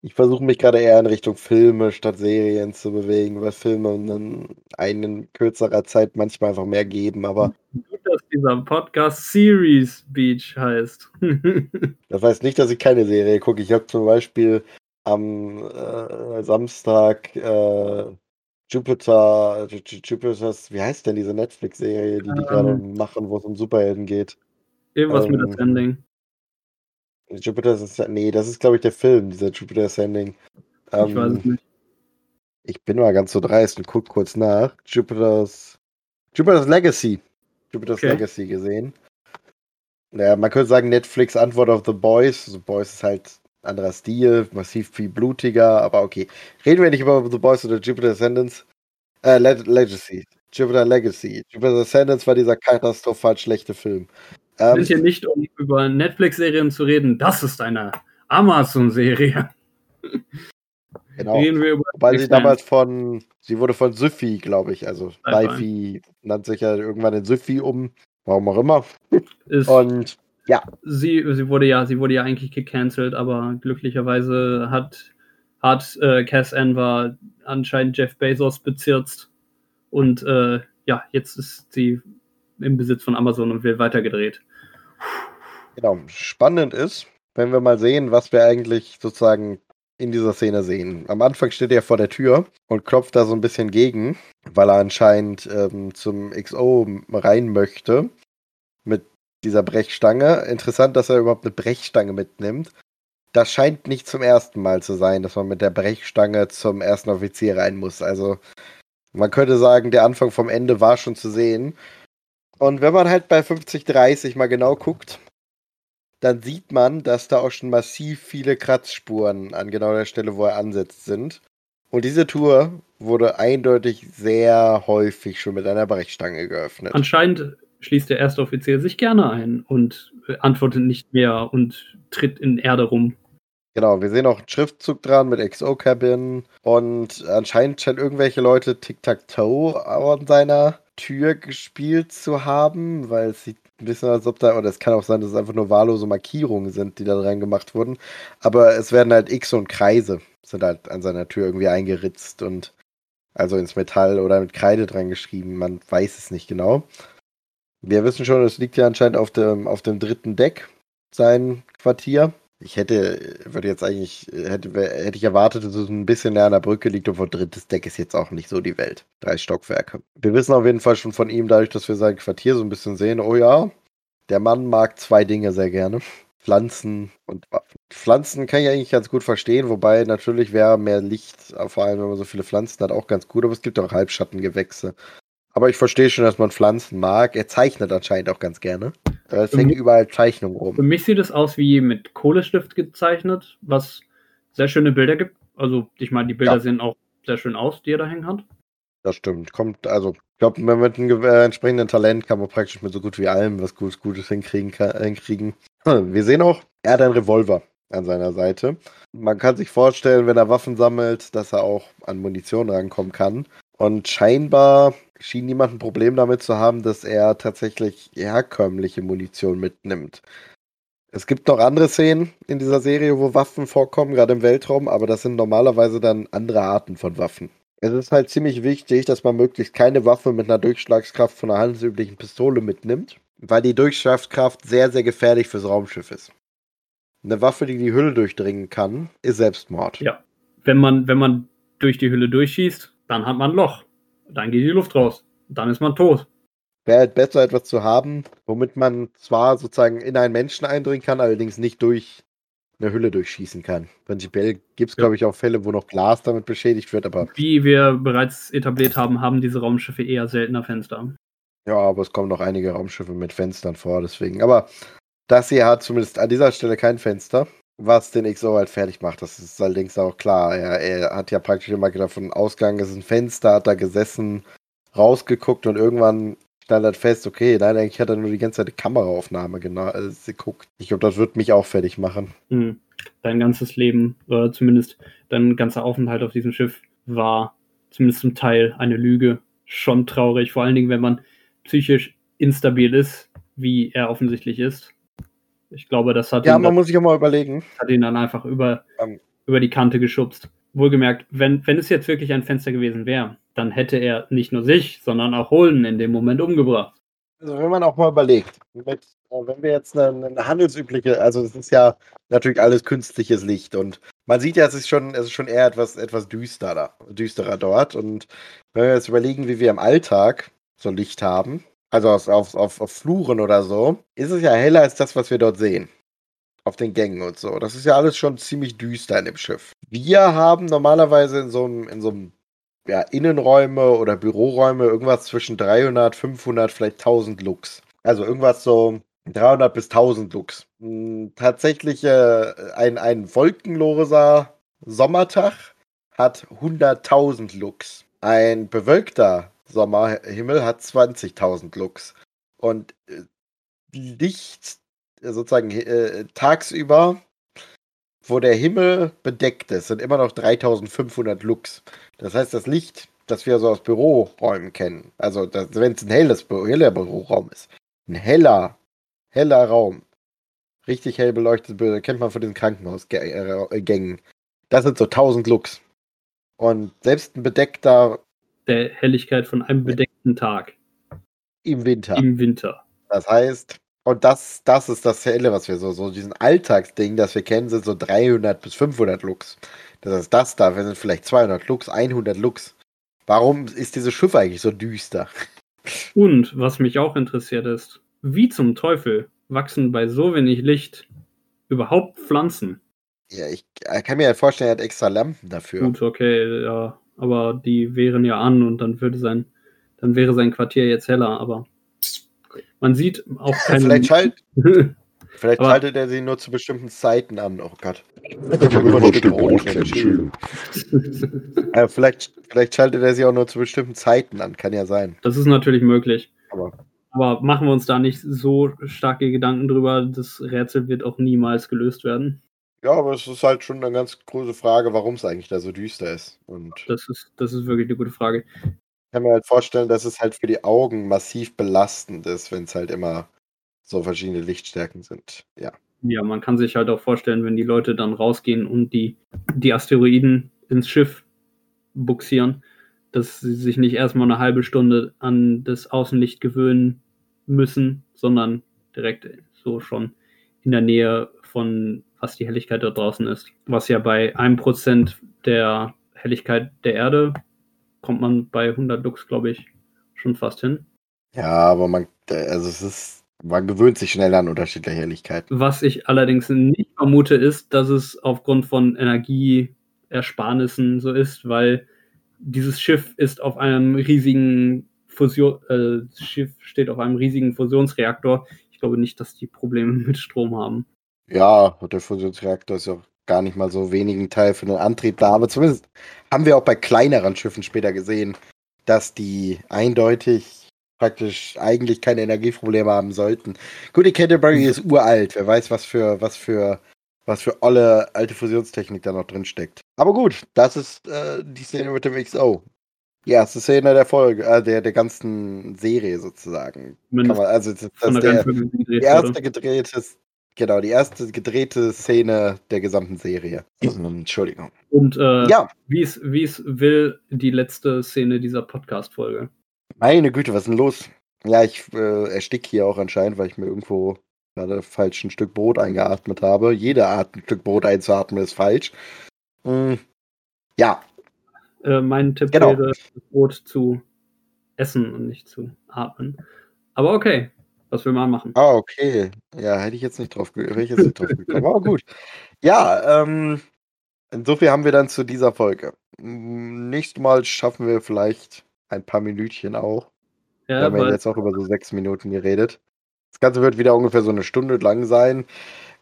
ich versuche mich gerade eher in Richtung Filme statt Serien zu bewegen, weil Filme in einen kürzerer Zeit manchmal einfach mehr geben, aber Gut, dass dieser Podcast Series Beach heißt. Das heißt nicht, dass ich keine Serie gucke. Ich habe zum Beispiel am äh, Samstag äh, Jupiter, Ju- Ju- Jupiter's, wie heißt denn diese Netflix-Serie, die die gerade Ähm. machen, wo es um Superhelden geht? Irgendwas mit Ähm, das Ending. Jupiter's ist, nee, das ist glaube ich der Film, dieser Jupiter's Sending. Ich weiß es Ähm, nicht. ich bin mal ganz so dreist und guck kurz nach. Jupiter's, Jupiter's Legacy. Jupiter's Okay. Legacy gesehen. Ja, man könnte sagen, Netflix Antwort auf The Boys. The Boys ist halt anderer Stil, massiv viel blutiger, aber okay. Reden wir nicht über The Boys oder Jupiter Ascendants. Äh, Le Legacy. Jupiter Legacy. Jupiter Ascendants war dieser katastrophal schlechte Film. Wir sind hier nicht, um über Netflix-Serien zu reden. Das ist eine Amazon-Serie. Genau. Reden wir über Weil sie damals von, sie wurde von Syfy, glaube ich, also Lifi nannte sich ja irgendwann in Syfy um, warum auch immer. Ist Und ja. Sie, sie wurde ja, sie wurde ja eigentlich gecancelt, aber glücklicherweise hat, hat äh, Cass Anwar anscheinend Jeff Bezos bezirzt und äh, ja, jetzt ist sie im Besitz von Amazon und wird weitergedreht. Genau. Spannend ist, wenn wir mal sehen, was wir eigentlich sozusagen in dieser Szene sehen. Am Anfang steht er vor der Tür und klopft da so ein bisschen gegen, weil er anscheinend ähm, zum XO rein möchte mit dieser Brechstange. Interessant, dass er überhaupt eine Brechstange mitnimmt. Das scheint nicht zum ersten Mal zu sein, dass man mit der Brechstange zum ersten Offizier rein muss. Also man könnte sagen, der Anfang vom Ende war schon zu sehen. Und wenn man halt bei 50-30 mal genau guckt, dann sieht man, dass da auch schon massiv viele Kratzspuren an genau der Stelle, wo er ansetzt, sind. Und diese Tour wurde eindeutig sehr häufig schon mit einer Brechstange geöffnet. Anscheinend schließt der erste Offizier sich gerne ein und antwortet nicht mehr und tritt in Erde rum. Genau, wir sehen auch einen Schriftzug dran mit XO-Cabin und anscheinend scheinen irgendwelche Leute Tic-Tac-Toe an seiner Tür gespielt zu haben, weil es sieht ein bisschen als ob da, oder es kann auch sein, dass es einfach nur wahllose Markierungen sind, die da dran gemacht wurden. Aber es werden halt X und Kreise sind halt an seiner Tür irgendwie eingeritzt und also ins Metall oder mit Kreide dran geschrieben. Man weiß es nicht genau. Wir wissen schon, es liegt ja anscheinend auf dem, auf dem dritten Deck, sein Quartier. Ich hätte, würde jetzt eigentlich, hätte, hätte ich erwartet, dass es ein bisschen näher an der Brücke liegt, obwohl drittes Deck ist jetzt auch nicht so die Welt. Drei Stockwerke. Wir wissen auf jeden Fall schon von ihm, dadurch, dass wir sein Quartier so ein bisschen sehen, oh ja, der Mann mag zwei Dinge sehr gerne. Pflanzen und Pflanzen kann ich eigentlich ganz gut verstehen, wobei natürlich wäre mehr Licht, vor allem wenn man so viele Pflanzen hat, auch ganz gut, aber es gibt auch Halbschattengewächse. Aber ich verstehe schon, dass man Pflanzen mag. Er zeichnet anscheinend auch ganz gerne. Es hängen überall Zeichnungen rum. Für mich sieht es aus wie mit Kohlestift gezeichnet, was sehr schöne Bilder gibt. Also, ich meine, die Bilder ja. sehen auch sehr schön aus, die er da hängen hat. Das stimmt. Kommt, also, ich glaube, mit einem äh, entsprechenden Talent kann man praktisch mit so gut wie allem was Gutes, Gutes hinkriegen, hinkriegen. Hm, wir sehen auch, er hat einen Revolver an seiner Seite. Man kann sich vorstellen, wenn er Waffen sammelt, dass er auch an Munition rankommen kann. Und scheinbar schien niemand ein Problem damit zu haben, dass er tatsächlich herkömmliche Munition mitnimmt. Es gibt noch andere Szenen in dieser Serie, wo Waffen vorkommen, gerade im Weltraum, aber das sind normalerweise dann andere Arten von Waffen. Es ist halt ziemlich wichtig, dass man möglichst keine Waffe mit einer Durchschlagskraft von einer handelsüblichen Pistole mitnimmt, weil die Durchschlagskraft sehr, sehr gefährlich fürs Raumschiff ist. Eine Waffe, die die Hülle durchdringen kann, ist Selbstmord. Ja, wenn man, wenn man durch die Hülle durchschießt, dann hat man ein Loch. Dann geht die Luft raus. Dann ist man tot. Wäre halt besser, etwas zu haben, womit man zwar sozusagen in einen Menschen eindringen kann, allerdings nicht durch eine Hülle durchschießen kann. Prinzipiell gibt es, ja. glaube ich, auch Fälle, wo noch Glas damit beschädigt wird, aber. Wie wir bereits etabliert haben, haben diese Raumschiffe eher seltener Fenster. Ja, aber es kommen noch einige Raumschiffe mit Fenstern vor, deswegen. Aber das hier hat zumindest an dieser Stelle kein Fenster was den XO halt fertig macht. Das ist allerdings auch klar. Er, er hat ja praktisch immer davon ausgegangen, es ist ein Fenster, hat da gesessen, rausgeguckt und irgendwann stand halt fest, okay, nein, eigentlich hat er nur die ganze Zeit die Kameraaufnahme genau, äh, geguckt. Ich glaube, das wird mich auch fertig machen. Mhm. Dein ganzes Leben, oder zumindest dein ganzer Aufenthalt auf diesem Schiff war zumindest zum Teil eine Lüge. Schon traurig, vor allen Dingen, wenn man psychisch instabil ist, wie er offensichtlich ist. Ich glaube, das hat ja, ihn, man muss sich auch mal überlegen. Hat ihn dann einfach über, um. Ähm. über die Kante geschubst. Wohlgemerkt, wenn, wenn es jetzt wirklich ein Fenster gewesen wäre, dann hätte er nicht nur sich, sondern auch Holden in dem Moment umgebracht. Also wenn man auch mal überlegt, mit, äh, wenn wir jetzt eine, eine, handelsübliche, also es ist ja natürlich alles künstliches Licht und man sieht ja, es ist schon, es ist schon eher etwas, etwas düsterer, düsterer dort. Und wenn wir jetzt überlegen, wie wir im Alltag so Licht haben, also auf, auf, auf, Fluren oder so, ist es ja heller als das, was wir dort sehen. Auf den Gängen und so. Das ist ja alles schon ziemlich düster in dem Schiff. Wir haben normalerweise in so einem, in so einem ja, Innenräume oder Büroräume irgendwas zwischen 300, 500, vielleicht 1000 Lux. Also irgendwas so 300 bis 1000 Lux. Hm, tatsächlich äh, ein, ein wolkenloser Sommertag hat 100.000 Lux. Ein bewölkter Sommerhimmel hat 20.000 Lux. Und äh, Licht äh, sozusagen äh, tagsüber, wo der Himmel bedeckt ist, sind immer noch 3500 Lux. Das heißt, das Licht, das wir so aus Büroräumen kennen, also wenn es ein helles, heller Büroraum ist, ein heller, heller Raum, richtig hell beleuchtet, kennt man von den Krankenhausgängen. Das sind so 1000 Lux. Und selbst ein bedeckter. Der Helligkeit von einem bedeckten Tag. Im Winter. Im Winter. Das heißt, und das, das ist das Helle, was wir so, so diesen Alltagsding, das wir kennen, sind so 300 bis 500 Lux. Das heißt, das da, wir sind vielleicht 200 Lux, 100 Lux. Warum ist dieses Schiff eigentlich so düster? Und was mich auch interessiert ist, wie zum Teufel wachsen bei so wenig Licht überhaupt Pflanzen? Ja, ich kann mir halt vorstellen, er hat extra Lampen dafür. Gut, okay, ja. Aber die wären ja an und dann würde sein, dann wäre sein Quartier jetzt heller, aber man sieht auch keine. Vielleicht, schalt, vielleicht schaltet er sie nur zu bestimmten Zeiten an. Oh Gott. äh, vielleicht, vielleicht schaltet er sie auch nur zu bestimmten Zeiten an. Kann ja sein. Das ist natürlich möglich. Aber aber machen wir uns da nicht so starke Gedanken drüber. Das Rätsel wird auch niemals gelöst werden. Ja, aber es ist halt schon eine ganz große Frage, warum es eigentlich da so düster ist. Und das ist, das ist wirklich eine gute Frage. Ich kann mir halt vorstellen, dass es halt für die Augen massiv belastend ist, wenn es halt immer so verschiedene Lichtstärken sind. Ja. Ja, man kann sich halt auch vorstellen, wenn die Leute dann rausgehen und die, die Asteroiden ins Schiff buxieren, dass sie sich nicht erstmal eine halbe Stunde an das Außenlicht gewöhnen müssen, sondern direkt so schon in der Nähe von was die Helligkeit dort draußen ist. Was ja bei einem Prozent der Helligkeit der Erde kommt man bei 100 Lux, glaube ich, schon fast hin. Ja, aber man, also es ist, man gewöhnt sich schnell an unterschiedliche Helligkeit. Was ich allerdings nicht vermute, ist, dass es aufgrund von Energieersparnissen so ist, weil dieses Schiff ist auf einem riesigen Fusion, äh, Schiff steht auf einem riesigen Fusionsreaktor. Ich glaube nicht, dass die Probleme mit Strom haben. Ja, der Fusionsreaktor ist ja gar nicht mal so wenigen Teil für den Antrieb da, aber zumindest haben wir auch bei kleineren Schiffen später gesehen, dass die eindeutig praktisch eigentlich keine Energieprobleme haben sollten. Gut, die Canterbury ist uralt, wer weiß, was für, was für was für alle alte Fusionstechnik da noch drin steckt. Aber gut, das ist äh, die Szene mit dem XO. Die erste Szene der Folge, äh, der, der ganzen Serie sozusagen. Man, also das, das der, die erste gedrehte, genau, die erste gedrehte Szene der gesamten Serie. Entschuldigung. Und äh, ja. wie es will, die letzte Szene dieser Podcast-Folge. Meine Güte, was ist denn los? Ja, ich äh, ersticke hier auch anscheinend, weil ich mir irgendwo gerade falsch ein Stück Brot eingeatmet habe. Jede Art, ein Stück Brot einzuatmen, ist falsch. Hm, ja. Äh, mein Tipp genau. wäre, das Brot zu essen und nicht zu atmen. Aber okay, was will man machen? Ah, okay. Ja, hätte ich jetzt nicht drauf, hätte ich jetzt nicht drauf gekommen. Aber gut. Ja, ähm, insofern haben wir dann zu dieser Folge. Hm, nächstes Mal schaffen wir vielleicht ein paar Minütchen auch. Ja, wir haben ja jetzt auch über so sechs Minuten geredet. Das Ganze wird wieder ungefähr so eine Stunde lang sein.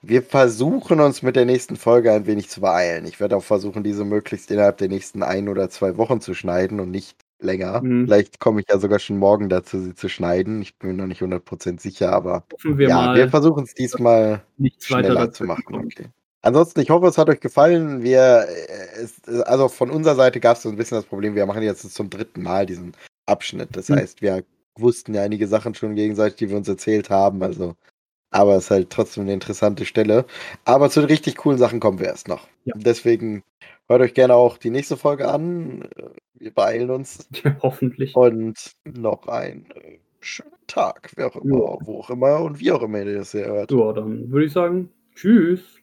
Wir versuchen uns mit der nächsten Folge ein wenig zu beeilen. Ich werde auch versuchen, diese möglichst innerhalb der nächsten ein oder zwei Wochen zu schneiden und nicht länger. Mhm. Vielleicht komme ich ja sogar schon morgen dazu, sie zu schneiden. Ich bin mir noch nicht 100% sicher, aber wir ja, wir versuchen es diesmal schneller zu machen. Okay. Ansonsten, ich hoffe, es hat euch gefallen. Wir, äh, es, also von unserer Seite gab es so ein bisschen das Problem, wir machen jetzt zum dritten Mal diesen Abschnitt. Das mhm. heißt, wir wussten ja einige Sachen schon gegenseitig, die wir uns erzählt haben. Also, aber es ist halt trotzdem eine interessante Stelle. Aber zu den richtig coolen Sachen kommen wir erst noch. Ja. Deswegen hört euch gerne auch die nächste Folge an. Wir beeilen uns. Ja, hoffentlich. Und noch einen äh, schönen Tag, wer auch immer, ja. wo auch immer und wie auch immer ihr das hört. Ja, dann würde ich sagen, tschüss.